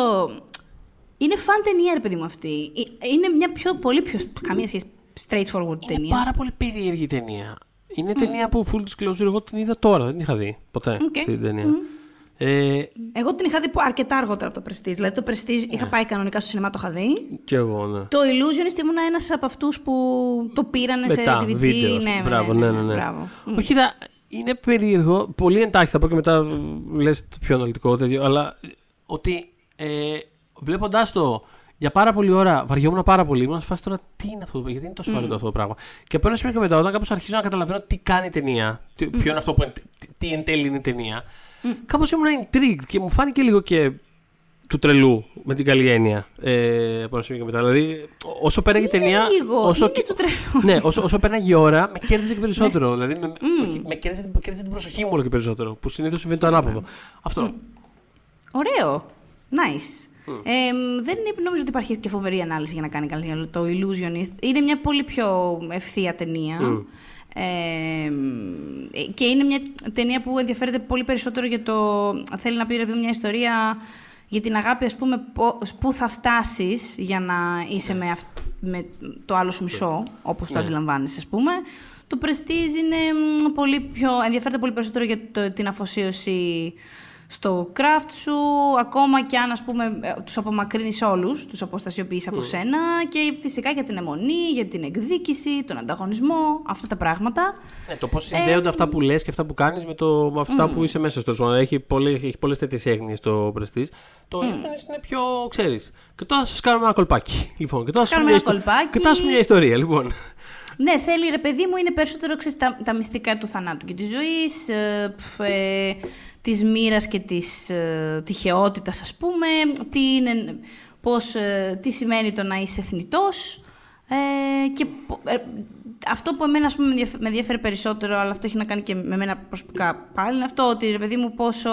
Είναι fun ταινία, ρε παιδί μου αυτή. Ε, Είναι μια πιο, πολύ πιο. Καμία σχέση straightforward Είναι ταινία. πάρα πολύ περίεργη ταινία. Είναι ταινία που full disclosure εγώ την είδα τώρα. Δεν την είχα δει ποτέ Οκ. αυτή την ταινία. Ε, Εγώ την είχα δει που- αρκετά αργότερα από το Prestige. Δηλαδή το Prestige είχα πάει κανονικά στο σινεμά, το είχα δει. και εγώ, ναι. Το Illusionist ήμουν ένας από αυτούς που το πήρανε Μετά, σε DVD. βίντεο. ναι, μπράβο, ναι, ναι. ναι. Μπράβο. Μμ. Όχι, κοίτα, είναι περίεργο. Πολύ εντάχει, θα πω και μετά λες το πιο αναλυτικό τέτοιο. Αλλά ε, ότι ε, βλέποντάς το για πάρα πολλή ώρα, βαριόμουν πάρα πολύ. Ήμουν σε φάση τώρα τι είναι αυτό, γιατί είναι τόσο βαρετό αυτό το πράγμα. Και από ένα σημείο και μετά, όταν κάπως αρχίζω να καταλαβαίνω τι κάνει η ταινία, τι- ποιο είναι αυτό που εν- τι, τι εν τέλει είναι η ταινία, κάπως ήμουν intrigued και μου φάνηκε λίγο και του τρελού με την καλή έννοια. Ε, από ένα σημείο και μετά. Δηλαδή, όσο πέραγε η Είναι ταινία. λίγο, όσο, είναι του τρελού. ναι, όσο, όσο πέραγε η ώρα, με κέρδιζε και περισσότερο. δηλαδή, με, όχι, με κέρδιζε, την- κέρδιζε την προσοχή μου όλο και περισσότερο. Που συνήθως συμβαίνει το ανάποδο. Αυτό. Ωραίο. Nice. Ε, δεν είναι- νομίζω ότι υπάρχει και φοβερή ανάλυση για να κάνει καλή το Illusionist. Είναι μια πολύ πιο ευθεία ταινία. Ε, και είναι μια ταινία που ενδιαφέρεται πολύ περισσότερο για το. Θέλει να πει ρε παιδί μου, μια ιστορία για την αγάπη, ας πούμε, πώς- πού θα φτάσεις για να είσαι με, αυ- με το άλλο σου μισό, όπως το Ναι. αντιλαμβάνεσαι, ας πούμε. Το Prestige είναι μ, πολύ πιο, ενδιαφέρεται πολύ περισσότερο για το- την αφοσίωση στο craft σου, ακόμα και αν ας πούμε ε, τους απομακρύνεις όλους, τους αποστασιοποιείς από σένα και φυσικά για την αιμονή, για την εκδίκηση, τον ανταγωνισμό, αυτά τα πράγματα. Ναι, το πώς συνδέονται αυτά που λες και αυτά που κάνεις με, το, με αυτά που είσαι μέσα στο Έχει, πολλές, έχει πολλές τέτοιες έγνοιες στο Prestige. Το mm. είναι πιο, ξέρεις. Και τώρα σας κάνουμε ένα κολπάκι. Λοιπόν, και τώρα σας κάνουμε μια, ένα κολπάκι. Και τώρα μια ιστορία, λοιπόν. Ναι, θέλει ρε παιδί μου, είναι περισσότερο ξέρεις, τα, τα μυστικά του θανάτου και της ζωής, ε, πφ, ε, της μοίρας και της ε, τυχεότητας, ας πούμε, τι, είναι, πώς, ε, τι σημαίνει το να είσαι εθνητός ε, και ε, αυτό που εμένα ας πούμε, με ενδιαφέρει περισσότερο, αλλά αυτό έχει να κάνει και με μένα προσωπικά πάλι, είναι αυτό ότι ρε παιδί μου πόσο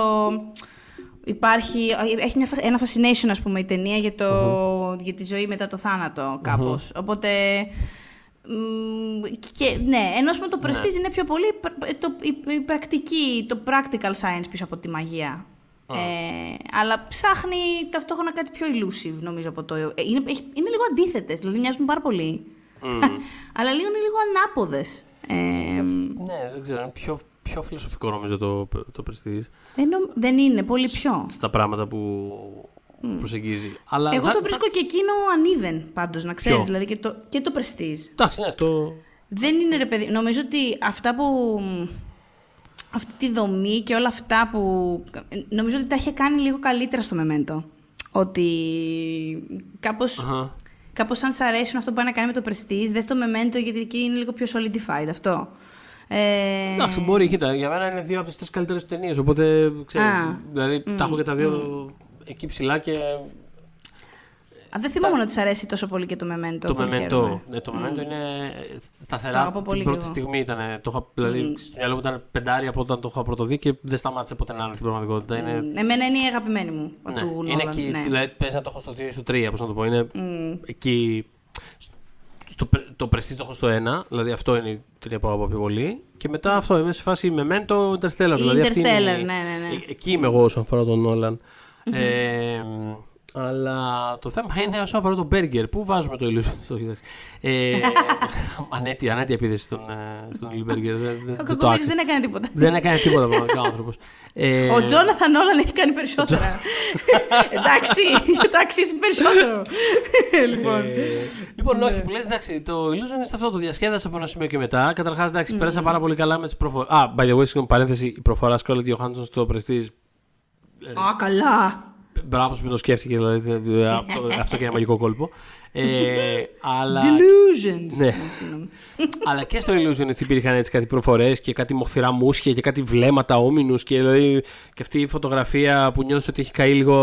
υπάρχει, έχει μια, ένα fascination ας πούμε η ταινία για, το, για τη ζωή μετά το θάνατο κάπως. Οπότε και, ναι, ενώ με το Prestige ναι. είναι πιο πολύ το, η, πρακτική, το practical science πίσω από τη μαγεία. Ε, αλλά ψάχνει ταυτόχρονα κάτι πιο elusive, νομίζω, από το... Ε, είναι, είναι λίγο αντίθετες, δηλαδή μοιάζουν πάρα πολύ. αλλά λίγο είναι λίγο ανάποδες. Ε, ναι, δεν ξέρω, είναι πιο, πιο φιλοσοφικό νομίζω το, το Prestige. Ενώ, δεν είναι, πολύ πιο. Στα πράγματα που προσεγγίζει. Αλλά Εγώ το βρίσκω και εκείνο uneven πάντως, να ξέρεις, δηλαδή και το, και το Prestige. Εντάξει, ναι, το... Δεν είναι ρε παιδί, νομίζω ότι αυτά που... Αυτή τη δομή και όλα αυτά που... Νομίζω ότι τα είχε κάνει λίγο καλύτερα στο Memento. Ότι κάπως... Uh-huh. Κάπως αν σ' αρέσουν αυτό που πάει να κάνει με το Prestige, δες το Memento γιατί εκεί είναι λίγο πιο solidified αυτό. Ε... Εντάξει, μπορεί, κοίτα, για μένα είναι δύο από τις τρεις καλύτερες ταινίες. Οπότε ξέρεις. Δηλαδή, mm. τα έχω και τα δύο εκεί ψηλά και. Α, δεν θυμάμαι τα... ότι σ' αρέσει τόσο πολύ και το Μεμέντο. Το Μεμέντο ναι, το mm. είναι σταθερά. Το την πρώτη στιγμή ήταν. Το είχα, δηλαδή, mm. στο μυαλό μου ήταν πεντάρι από όταν το είχα πρωτοδεί και δεν σταμάτησε ποτέ να είναι στην πραγματικότητα. Mm. Είναι... Εμένα είναι η αγαπημένη μου. Ναι, του είναι εκεί. Ναι. Δηλαδή, παίζει να το έχω στο 2 ή στο 3, πώς να το πω. Είναι mm. εκεί στο, το Prestige το έχω στο 1, δηλαδή αυτό είναι η ταινία που αγαπάω πιο πολύ. Και μετά αυτό είμαι σε φάση Memento Interstellar. Δηλαδή Interstellar, είναι, ναι, ναι, ναι. Εκεί είμαι εγώ όσον αφορά τον Νόλαν. Ε, αλλά το θέμα είναι όσον αφορά το burger. Πού βάζουμε το illusion στο ε, ανέτεια, ανέτεια επίθεση στον, ε, στον Burger. Ο Κοκκομίρη δεν έκανε τίποτα. Δεν έκανε τίποτα πραγματικά ο άνθρωπο. Ε, ο Τζόναθαν Όλαν έχει κάνει περισσότερα. εντάξει, το αξίζει περισσότερο. λοιπόν, ε, λοιπόν όχι, που λες, εντάξει, το Illusion είναι αυτό, το διασκέδασα από ένα σημείο και μετά. Καταρχάς, εντάξει, πέρασα πάρα πολύ καλά με τις προφορέ. Α, by the way, συγγνώμη, παρένθεση, η προφορά Scarlett Johansson στο Prestige Α, καλά. Μπράβο που το σκέφτηκε, δηλαδή, αυτό, αυτό και ένα μαγικό κόλπο. Ε, αλλά... Delusions. Ναι. αλλά και στο Illusionist υπήρχαν έτσι κάτι προφορές και κάτι μοχθηρά μουσια και κάτι βλέμματα όμινους και, δηλαδή, και αυτή η φωτογραφία που νιώθεις ότι έχει καεί λίγο,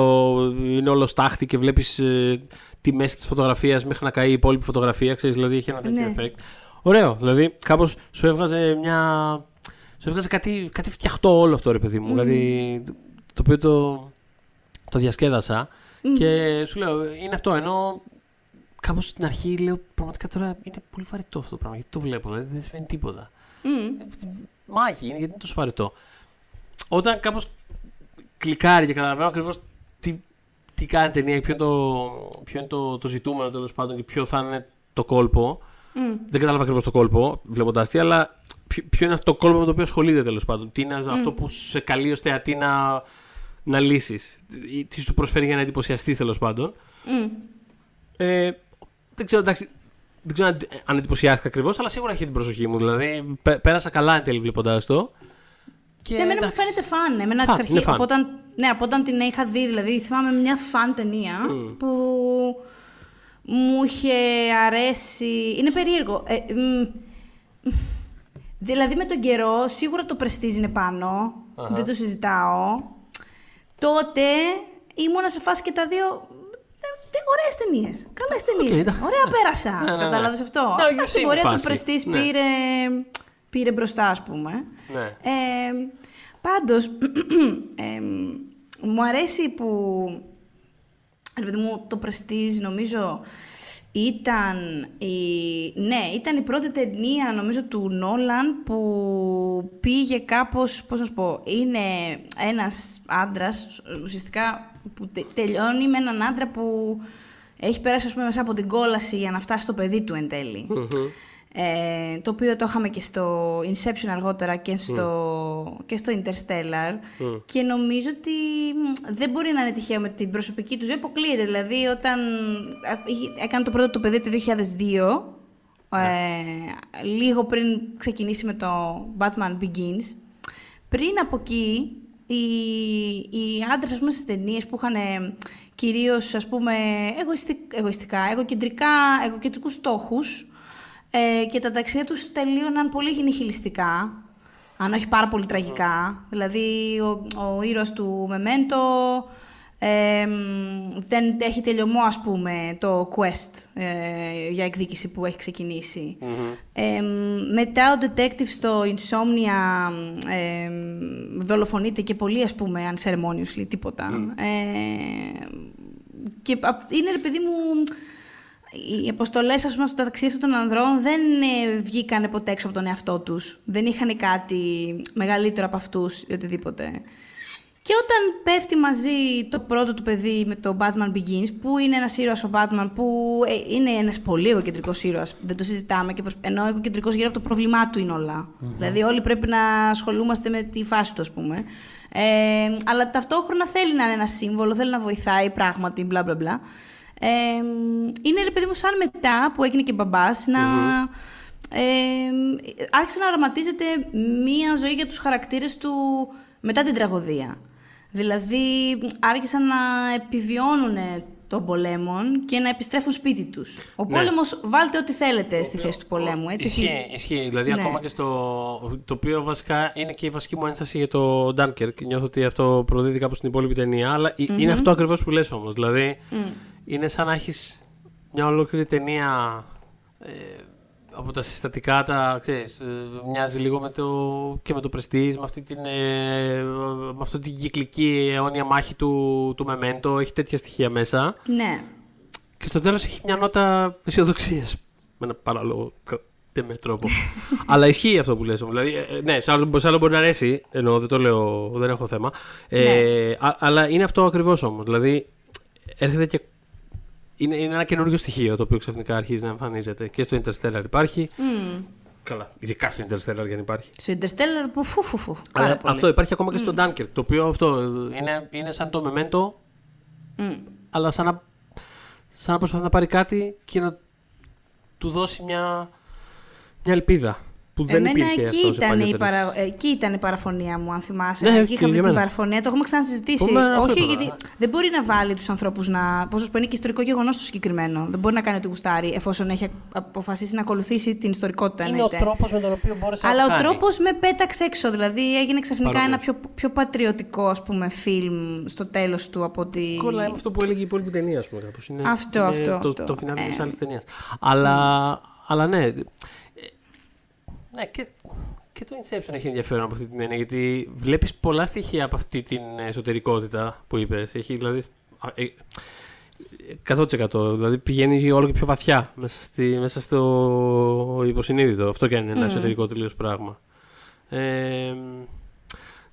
είναι όλο στάχτη και βλέπεις ε, τη μέση της φωτογραφίας μέχρι να καεί η υπόλοιπη φωτογραφία. Ξέρεις, δηλαδή έχει ένα τέτοιο ναι. effect. Ωραίο. Δηλαδή κάπως σου έβγαζε μια. Σου έβγαζε κάτι, κάτι φτιαχτό όλο αυτό, ρε παιδί μου. Mm. Δηλαδή το οποίο το, το διασκέδασα και σου λέω είναι αυτό ενώ κάπως στην αρχή λέω πραγματικά τώρα είναι πολύ βαρετό αυτό το πράγμα γιατί το βλέπω δηλαδή δεν σημαίνει τίποτα. Mm. Μάχη είναι γιατί είναι τόσο βαρετό. Όταν κάπως κλικάρει και καταλαβαίνω ακριβώς τι, τι κάνει ταινία και ποιο είναι το, το, το ζητούμενο τέλος πάντων και ποιο θα είναι το κόλπο. Mm. Δεν κατάλαβα ακριβώς το κόλπο βλέποντα τι, αλλά ποιο, ποιο είναι αυτό το κόλπο με το οποίο ασχολείται τέλος πάντων. Τι είναι mm. αυτό που σε καλεί ω θεατή να να λύσεις. Τι σου προσφέρει για να εντυπωσιαστείς τέλος πάντων. Mm. Ε, δεν ξέρω, εντάξει, δεν ξέρω αν εντυπωσιάστηκα ακριβώς, αλλά σίγουρα έχει την προσοχή μου. Δηλαδή, πέρασα καλά εν τέλει βλέποντα το. Και εμένα μου φαίνεται φαν. Εμένα εξ αρχή, από όταν, ναι, από όταν την είχα δει, δηλαδή θυμάμαι μια φαν ταινία mm. που μου είχε αρέσει. Είναι περίεργο. Ε, δηλαδή με τον καιρό, σίγουρα το πρεστίζει είναι πάνω. Uh-huh. Δεν το συζητάω τότε ήμουνα σε φάση και τα δύο. Ε, Ωραίες ταινίες. Καλές ταινίες. Ωραία πέρασα. ναι, ναι, ναι. Κατάλαβε αυτό; Στην πορεία του Prestige ναι. πήρε, πήρε μπροστά, ας πούμε. Ναι. Ε, Πάντως, ε, μου αρέσει που. μου, το Prestige νομίζω ήταν η... Ναι, ήταν η πρώτη ταινία νομίζω του Νόλαν που πήγε κάπως, πώς να σου πω, είναι ένας άντρας ουσιαστικά που τελειώνει με έναν άντρα που έχει περάσει ας πούμε μέσα από την κόλαση για να φτάσει στο παιδί του εν τελει Ε, το οποίο το είχαμε και στο Inception αργότερα και στο, και στο Interstellar. Και νομίζω ότι μ, δεν μπορεί να είναι τυχαίο με την προσωπική του ζωή. Αποκλείεται. Δηλαδή, όταν α, είχε- έκανε το πρώτο του παιδί το 2002, ε, λίγο πριν ξεκινήσει με το Batman Begins, πριν από εκεί, οι, οι άντρες, ας πούμε, στις ταινίες που είχαν ε, κυρίως, ας πούμε, εγωιστικ, εγωιστικά, εγωκεντρικά, εγωκεντρικούς στόχους ε, και τα ταξίδια τους τελείωναν πολύ νιχιλιστικά, αν όχι πάρα πολύ τραγικά. Δηλαδή, ο, ο ήρωας του Μεμέντο ε, μ, δεν έχει τελειωμό, ας πούμε, το quest ε, για εκδίκηση που έχει ξεκινήσει. Ε, μ, μετά ο detective στο Insomnia ε, μ, δολοφονείται και πολύ, ας πούμε, unceremoniously, τίποτα. Ε, και απ- είναι, ρε παιδί μου, οι αποστολές, ας πούμε, στο ταξίδι αυτών των ανδρών δεν ε, βγήκαν ποτέ έξω από τον εαυτό τους. Δεν είχαν κάτι μεγαλύτερο από αυτούς ή οτιδήποτε. Και όταν πέφτει μαζί το πρώτο του παιδί με το Batman Begins, που είναι ένας ήρωας ο Batman, που ε, είναι ένας πολύ εγωκεντρικός ήρωας, δεν το συζητάμε, και προσ... ενώ εγωκεντρικός γύρω από το πρόβλημά του είναι όλα. Δηλαδή όλοι πρέπει να ασχολούμαστε με τη φάση του, ας πούμε. Ε, αλλά ταυτόχρονα θέλει να είναι ένα σύμβολο, θέλει να βοηθάει πράγματι, μπλα μπλα μπλα. Ε, είναι ρε παιδί μου σαν μετά που έγινε και μπαμπάς να... Ε, άρχισε να οραματίζεται μία ζωή για τους χαρακτήρες του μετά την τραγωδία. Δηλαδή άρχισαν να επιβιώνουν των πολέμων και να επιστρέφουν σπίτι τους. Ο Ναι. πόλεμος, βάλτε ό,τι θέλετε στη θέση του πολέμου. Έτσι, Ισχύει, έχει- ισχύει. Δηλαδή, Ναι. ακόμα και στο. το οποίο βασικά είναι και η βασική μου ένσταση για το Dunkirk. Νιώθω ότι αυτό προδίδει κάπου στην υπόλοιπη ταινία. Αλλά ε- είναι αυτό ακριβώς που λες όμως. Δηλαδή, είναι σαν να έχεις μια ολόκληρη ταινία. Ε, από τα συστατικά τα, ξέρεις, ε, μοιάζει λίγο με το, και με το Prestige, με αυτή την, ε, με αυτή την κυκλική αιώνια μάχη του, του Memento, έχει τέτοια στοιχεία μέσα. Ναι. Και στο τέλος έχει μια νότα αισιοδοξίας. Με ένα παράλογο με τρόπο. Αλλά ισχύει αυτό που λες. όμως. Δηλαδή, ε, ναι, σε άλλο, σε άλλο μπορεί να αρέσει. Ενώ δεν το λέω, δεν έχω θέμα. Ε, α- αλλά είναι αυτό ακριβώς όμως. Δηλαδή, έρχεται και. Είναι, είναι ένα καινούριο στοιχείο το οποίο ξαφνικά αρχίζει να εμφανίζεται. Και στο Interstellar υπάρχει. Μμ. Καλά, ειδικά στο Interstellar για να υπάρχει. Στο Interstellar που φου φου φου. Πάρα Αλλά πολύ. αυτό υπάρχει ακόμα και στο Dunkirk. Το οποίο αυτό είναι, είναι σαν το Memento, Μμ. αλλά σαν να, σαν να προσπαθεί να πάρει κάτι και να του δώσει μια, μια ελπίδα που δεν Εμένα υπήρχε εκεί αυτός σε ήταν, η παλιότερες. παρα... εκεί ήταν η παραφωνία μου, αν θυμάσαι. Ναι, εκεί και είχαμε για την μένα. παραφωνία. Το έχουμε ξανασυζητήσει. Πούμε, αυτό Όχι, είπα. γιατί δεν μπορεί να βάλει τους ανθρώπους να. Πώ πω, είναι και ιστορικό γεγονός το συγκεκριμένο. Δεν μπορεί να κάνει ό,τι γουστάρει εφόσον έχει αποφασίσει να ακολουθήσει την ιστορικότητα. Είναι ο εννοείται. τρόπος με τον οποίο μπόρεσε Αλλά να ο το κάνει. τρόπος με πέταξε έξω. Δηλαδή έγινε ξαφνικά Παρόμοιος. ένα πιο, πιο πατριωτικό ας πούμε, φιλμ στο τέλος του από ότι. Κολλάει με αυτό που έλεγε η υπόλοιπη ταινία, ας πούμε. κάπως. Είναι, Αυτό, είναι αυτό, το, αυτό. Το φινάλι Ε. τη άλλης ταινίας. Αλλά, αλλά ναι. Ε, Ναι, και, και το Inception έχει ενδιαφέρον από αυτή την έννοια γιατί βλέπεις πολλά στοιχεία από αυτή την εσωτερικότητα που είπες. Έχει δηλαδή. α, ε, 100% δηλαδή πηγαίνει όλο και πιο βαθιά μέσα, στη, μέσα στο υποσυνείδητο. Αυτό και αν είναι ένα Μμμ. εσωτερικό τελείως πράγμα. Ε,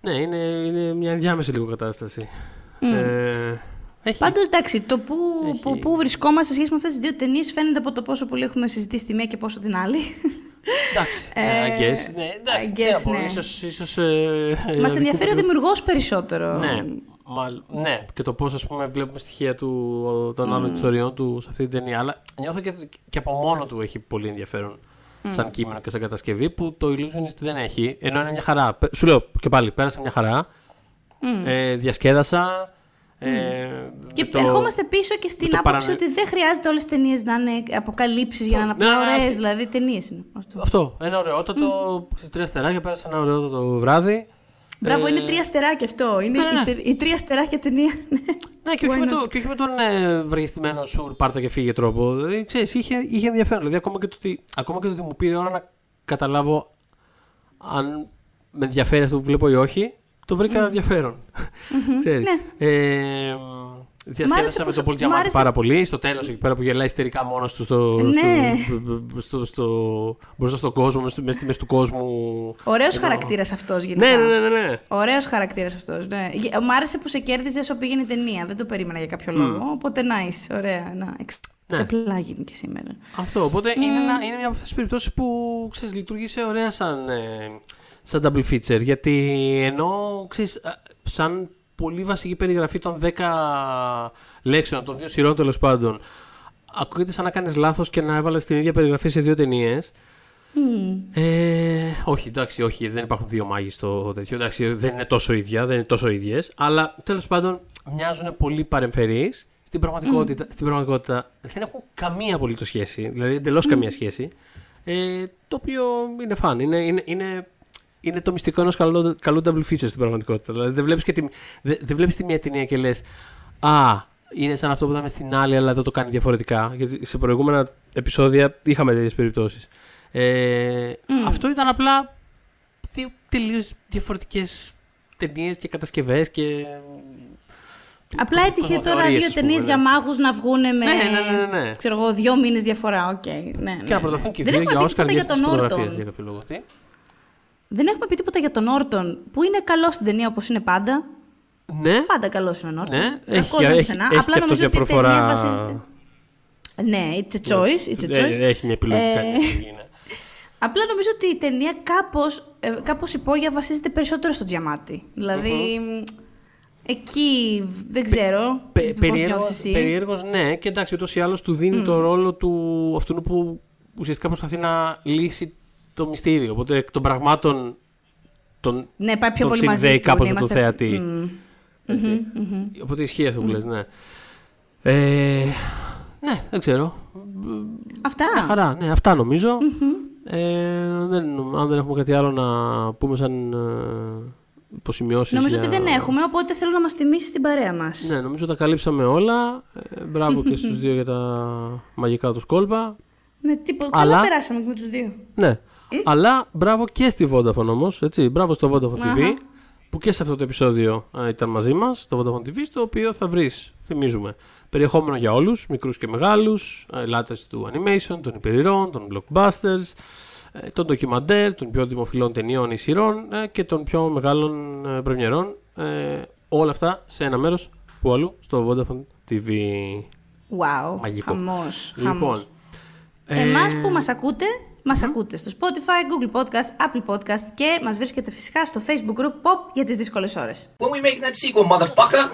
ναι, είναι, είναι μια ενδιάμεση λίγο κατάσταση. Μμ. Ε, έχει, Πάντως εντάξει, το που, Έχει- που, που βρισκόμαστε σε σχέση με αυτές τις δύο ταινίες φαίνεται από το πόσο πολύ έχουμε συζητήσει τη μία και πόσο την άλλη. Εντάξει. Ε, Ε, I guess. Ναι, εντάξει. I τι guess, να πω, ναι. Ίσως, ίσως, ε, Μας ε, ενδιαφέρει ο δικού- δημιουργός περισσότερο. Ναι, μα, ναι, και το πώς ας πούμε βλέπουμε στοιχεία του, των άλλων ιστοριών του σε αυτή την ταινία. Αλλά νιώθω και, και από μόνο του έχει πολύ ενδιαφέρον σαν κείμενο και σαν κατασκευή που το Illusionist δεν έχει. Ενώ είναι μια χαρά. Πε- Σου λέω και πάλι, πέρασα μια χαρά. Μμ. Ε, διασκέδασα. Ε, Και με το- ερχόμαστε πίσω και στην το άποψη παρανε- ότι δεν χρειάζεται όλες τι ταινίες να είναι αποκαλύψεις για να είναι Ναι, απλά ναι, ωραίες. όχι. Δηλαδή ταινίες είναι. Αυτό. Αυτό. Ένα ωραιότατο. Mm. Τρία στεράκια πέρασα ένα ωραιότατο βράδυ. Μπράβο, Ε, είναι τρία στεράκια αυτό. Είναι ναι, ναι. η, τε- η τρία στεράκια ταινία. Ναι, και όχι, Why με not? το, και όχι με τον ε, βαργιστημένο σουρ πάρτα και φύγε τρόπο. Δηλαδή, ξέρεις, είχε, είχε ενδιαφέρον. Δηλαδή, ακόμα και, το ότι, ακόμα και το ότι μου πήρε ώρα να καταλάβω αν με ενδιαφέρει αυτό που βλέπω ή όχι, το βρήκα ενδιαφέρον. Ξέρεις. ναι. Ε, Διασκέδασα με πως- τον Πολ μ' Τζαμάτη άρεσε- πάρα πολύ. Στο τέλος, εκεί πέρα που γελάει ιστερικά μόνος του στο, Ναι. στο, στο, στο, μπροστά στον κόσμο, μέσα στη μέση του κόσμου. Ωραίος Ενώ- χαρακτήρας αυτός γενικά. Ναι, ναι, ναι, ναι. ναι. Ωραίος χαρακτήρας αυτός. Ναι. Γε- Μ' άρεσε που σε κέρδιζες όσο πήγαινε η ταινία. Δεν το περίμενα για κάποιο λόγο. Οπότε nice. Ωραία. Να. εξ- Ναι. Τσαπλάγιν και σήμερα. Αυτό. Οπότε είναι, ένα, είναι μια από αυτές τις περιπτώσεις που ξέρεις, λειτουργήσε ωραία σαν, ε, σαν double feature. Γιατί ενώ ξέρεις, σαν πολύ βασική περιγραφή των 10 λέξεων, των δύο σειρών τέλος πάντων, ακούγεται σαν να κάνεις λάθος και να έβαλες την ίδια περιγραφή σε δύο ταινίες. Ε, όχι, εντάξει, όχι, δεν υπάρχουν δύο μάγοι στο τέτοιο. Εντάξει, δεν είναι τόσο ίδια, δεν είναι τόσο ίδιες. Αλλά τέλος πάντων μοιάζουν πολύ παρεμφερείς. Στην πραγματικότητα, στην πραγματικότητα δεν έχουν καμία απολύτως σχέση. Δηλαδή εντελώς καμία σχέση. Ε, το οποίο είναι φαν. Είναι, είναι, είναι, είναι το μυστικό ενός καλού, καλού double feature στην πραγματικότητα. Δηλαδή δεν βλέπεις τη, δεν, δεν βλέπεις τη μία ταινία και λες Α, είναι σαν αυτό που είδαμε στην άλλη, αλλά εδώ το κάνει διαφορετικά. Γιατί σε προηγούμενα επεισόδια είχαμε τέτοιες περιπτώσεις. Ε, Αυτό ήταν απλά δύο τελείως διαφορετικές ταινίες και κατασκευές και. Απλά έτυχε τώρα δύο ταινίες ναι. για μάγους να βγουν με. Ναι, ναι, ναι, ναι. Ξέρω εγώ, δύο μήνες διαφορά. Οκ. Okay. Ναι, ναι. Και να προταθούν και Δεν δύο έχουμε για πει Όσκαρ τίποτα για για τις τον φωτογραφίες Όρτον. για κάποιο λόγο. Τι; Δεν έχουμε πει τίποτα για τον Όρτον, που είναι καλό στην ταινία όπως είναι πάντα. Ναι, Πάντα καλός είναι ο Νόρτον. ναι, Κακός έχει, δεν έχει, πουθενά. έχει Απλά και αυτό νομίζω για ότι η ταινία προφορά. βασίζεται. Ναι, it's a choice. It's a choice. Ε, Έχει μια επιλογή. Ε, κάνει επιλογή, ναι. Απλά νομίζω ότι η ταινία κάπως, ε, κάπως υπόγεια βασίζεται περισσότερο στο τζιαμάτι. Δηλαδή, εκεί δεν ξέρω Πε- πώς περίεργος, νιώθεις εσύ. περίεργος, ναι, και εντάξει, ούτως ή άλλως του δίνει το ρόλο του αυτού που ουσιαστικά προσπαθεί να λύσει το μυστήριο. Οπότε εκ των πραγμάτων τον, Ναι, πάει πιο τον πολύ μαζί συνδέει του. κάπως ναι, με τον είμαστε- θεατή. Μμμ. Έτσι. Οπότε ισχύει αυτό που λες, ναι. Ε, ναι, δεν ξέρω. Αυτά. Μια χαρά, ναι, αυτά νομίζω. Ε, δεν, αν δεν έχουμε κάτι άλλο να πούμε σαν ε, υποσημειώσεις Νομίζω για- ότι δεν έχουμε, οπότε θέλω να μας θυμίσει την παρέα μας. Ναι, νομίζω τα καλύψαμε όλα. Ε, μπράβο και στους δύο για τα μαγικά τους κόλπα. Ναι, τίποτα. Αλλά- Καλά περάσαμε και με τους δύο. Ναι. Αλλά μπράβο και στη Vodafone όμως, έτσι. Μπράβο στο Vodafone TV, Αχα. που και σε αυτό το επεισόδιο ε, ήταν μαζί μας, στο Vodafone TV, στο οποίο θα βρεις, θυμίζουμε, περιεχόμενο για όλους, μικρούς και μεγάλους, ε, λάτρες του animation, των υπερηρών, των blockbusters, ε, των ντοκιμαντέρ, των πιο δημοφιλών ταινιών ή σειρών ε, και των πιο μεγάλων ε, πρεμιερών. Ε, όλα αυτά σε ένα μέρος που αλλού στο Vodafone TV. Wow, Μαγικό. χαμός, Λοιπόν, χαμός. ε, Εμάς που μας ακούτε, μας ακούτε στο Spotify, Google Podcast, Apple Podcast και μας βρίσκεται φυσικά στο Facebook group Pop για τις δύσκολες ώρες. When we make that sequel, motherfucker!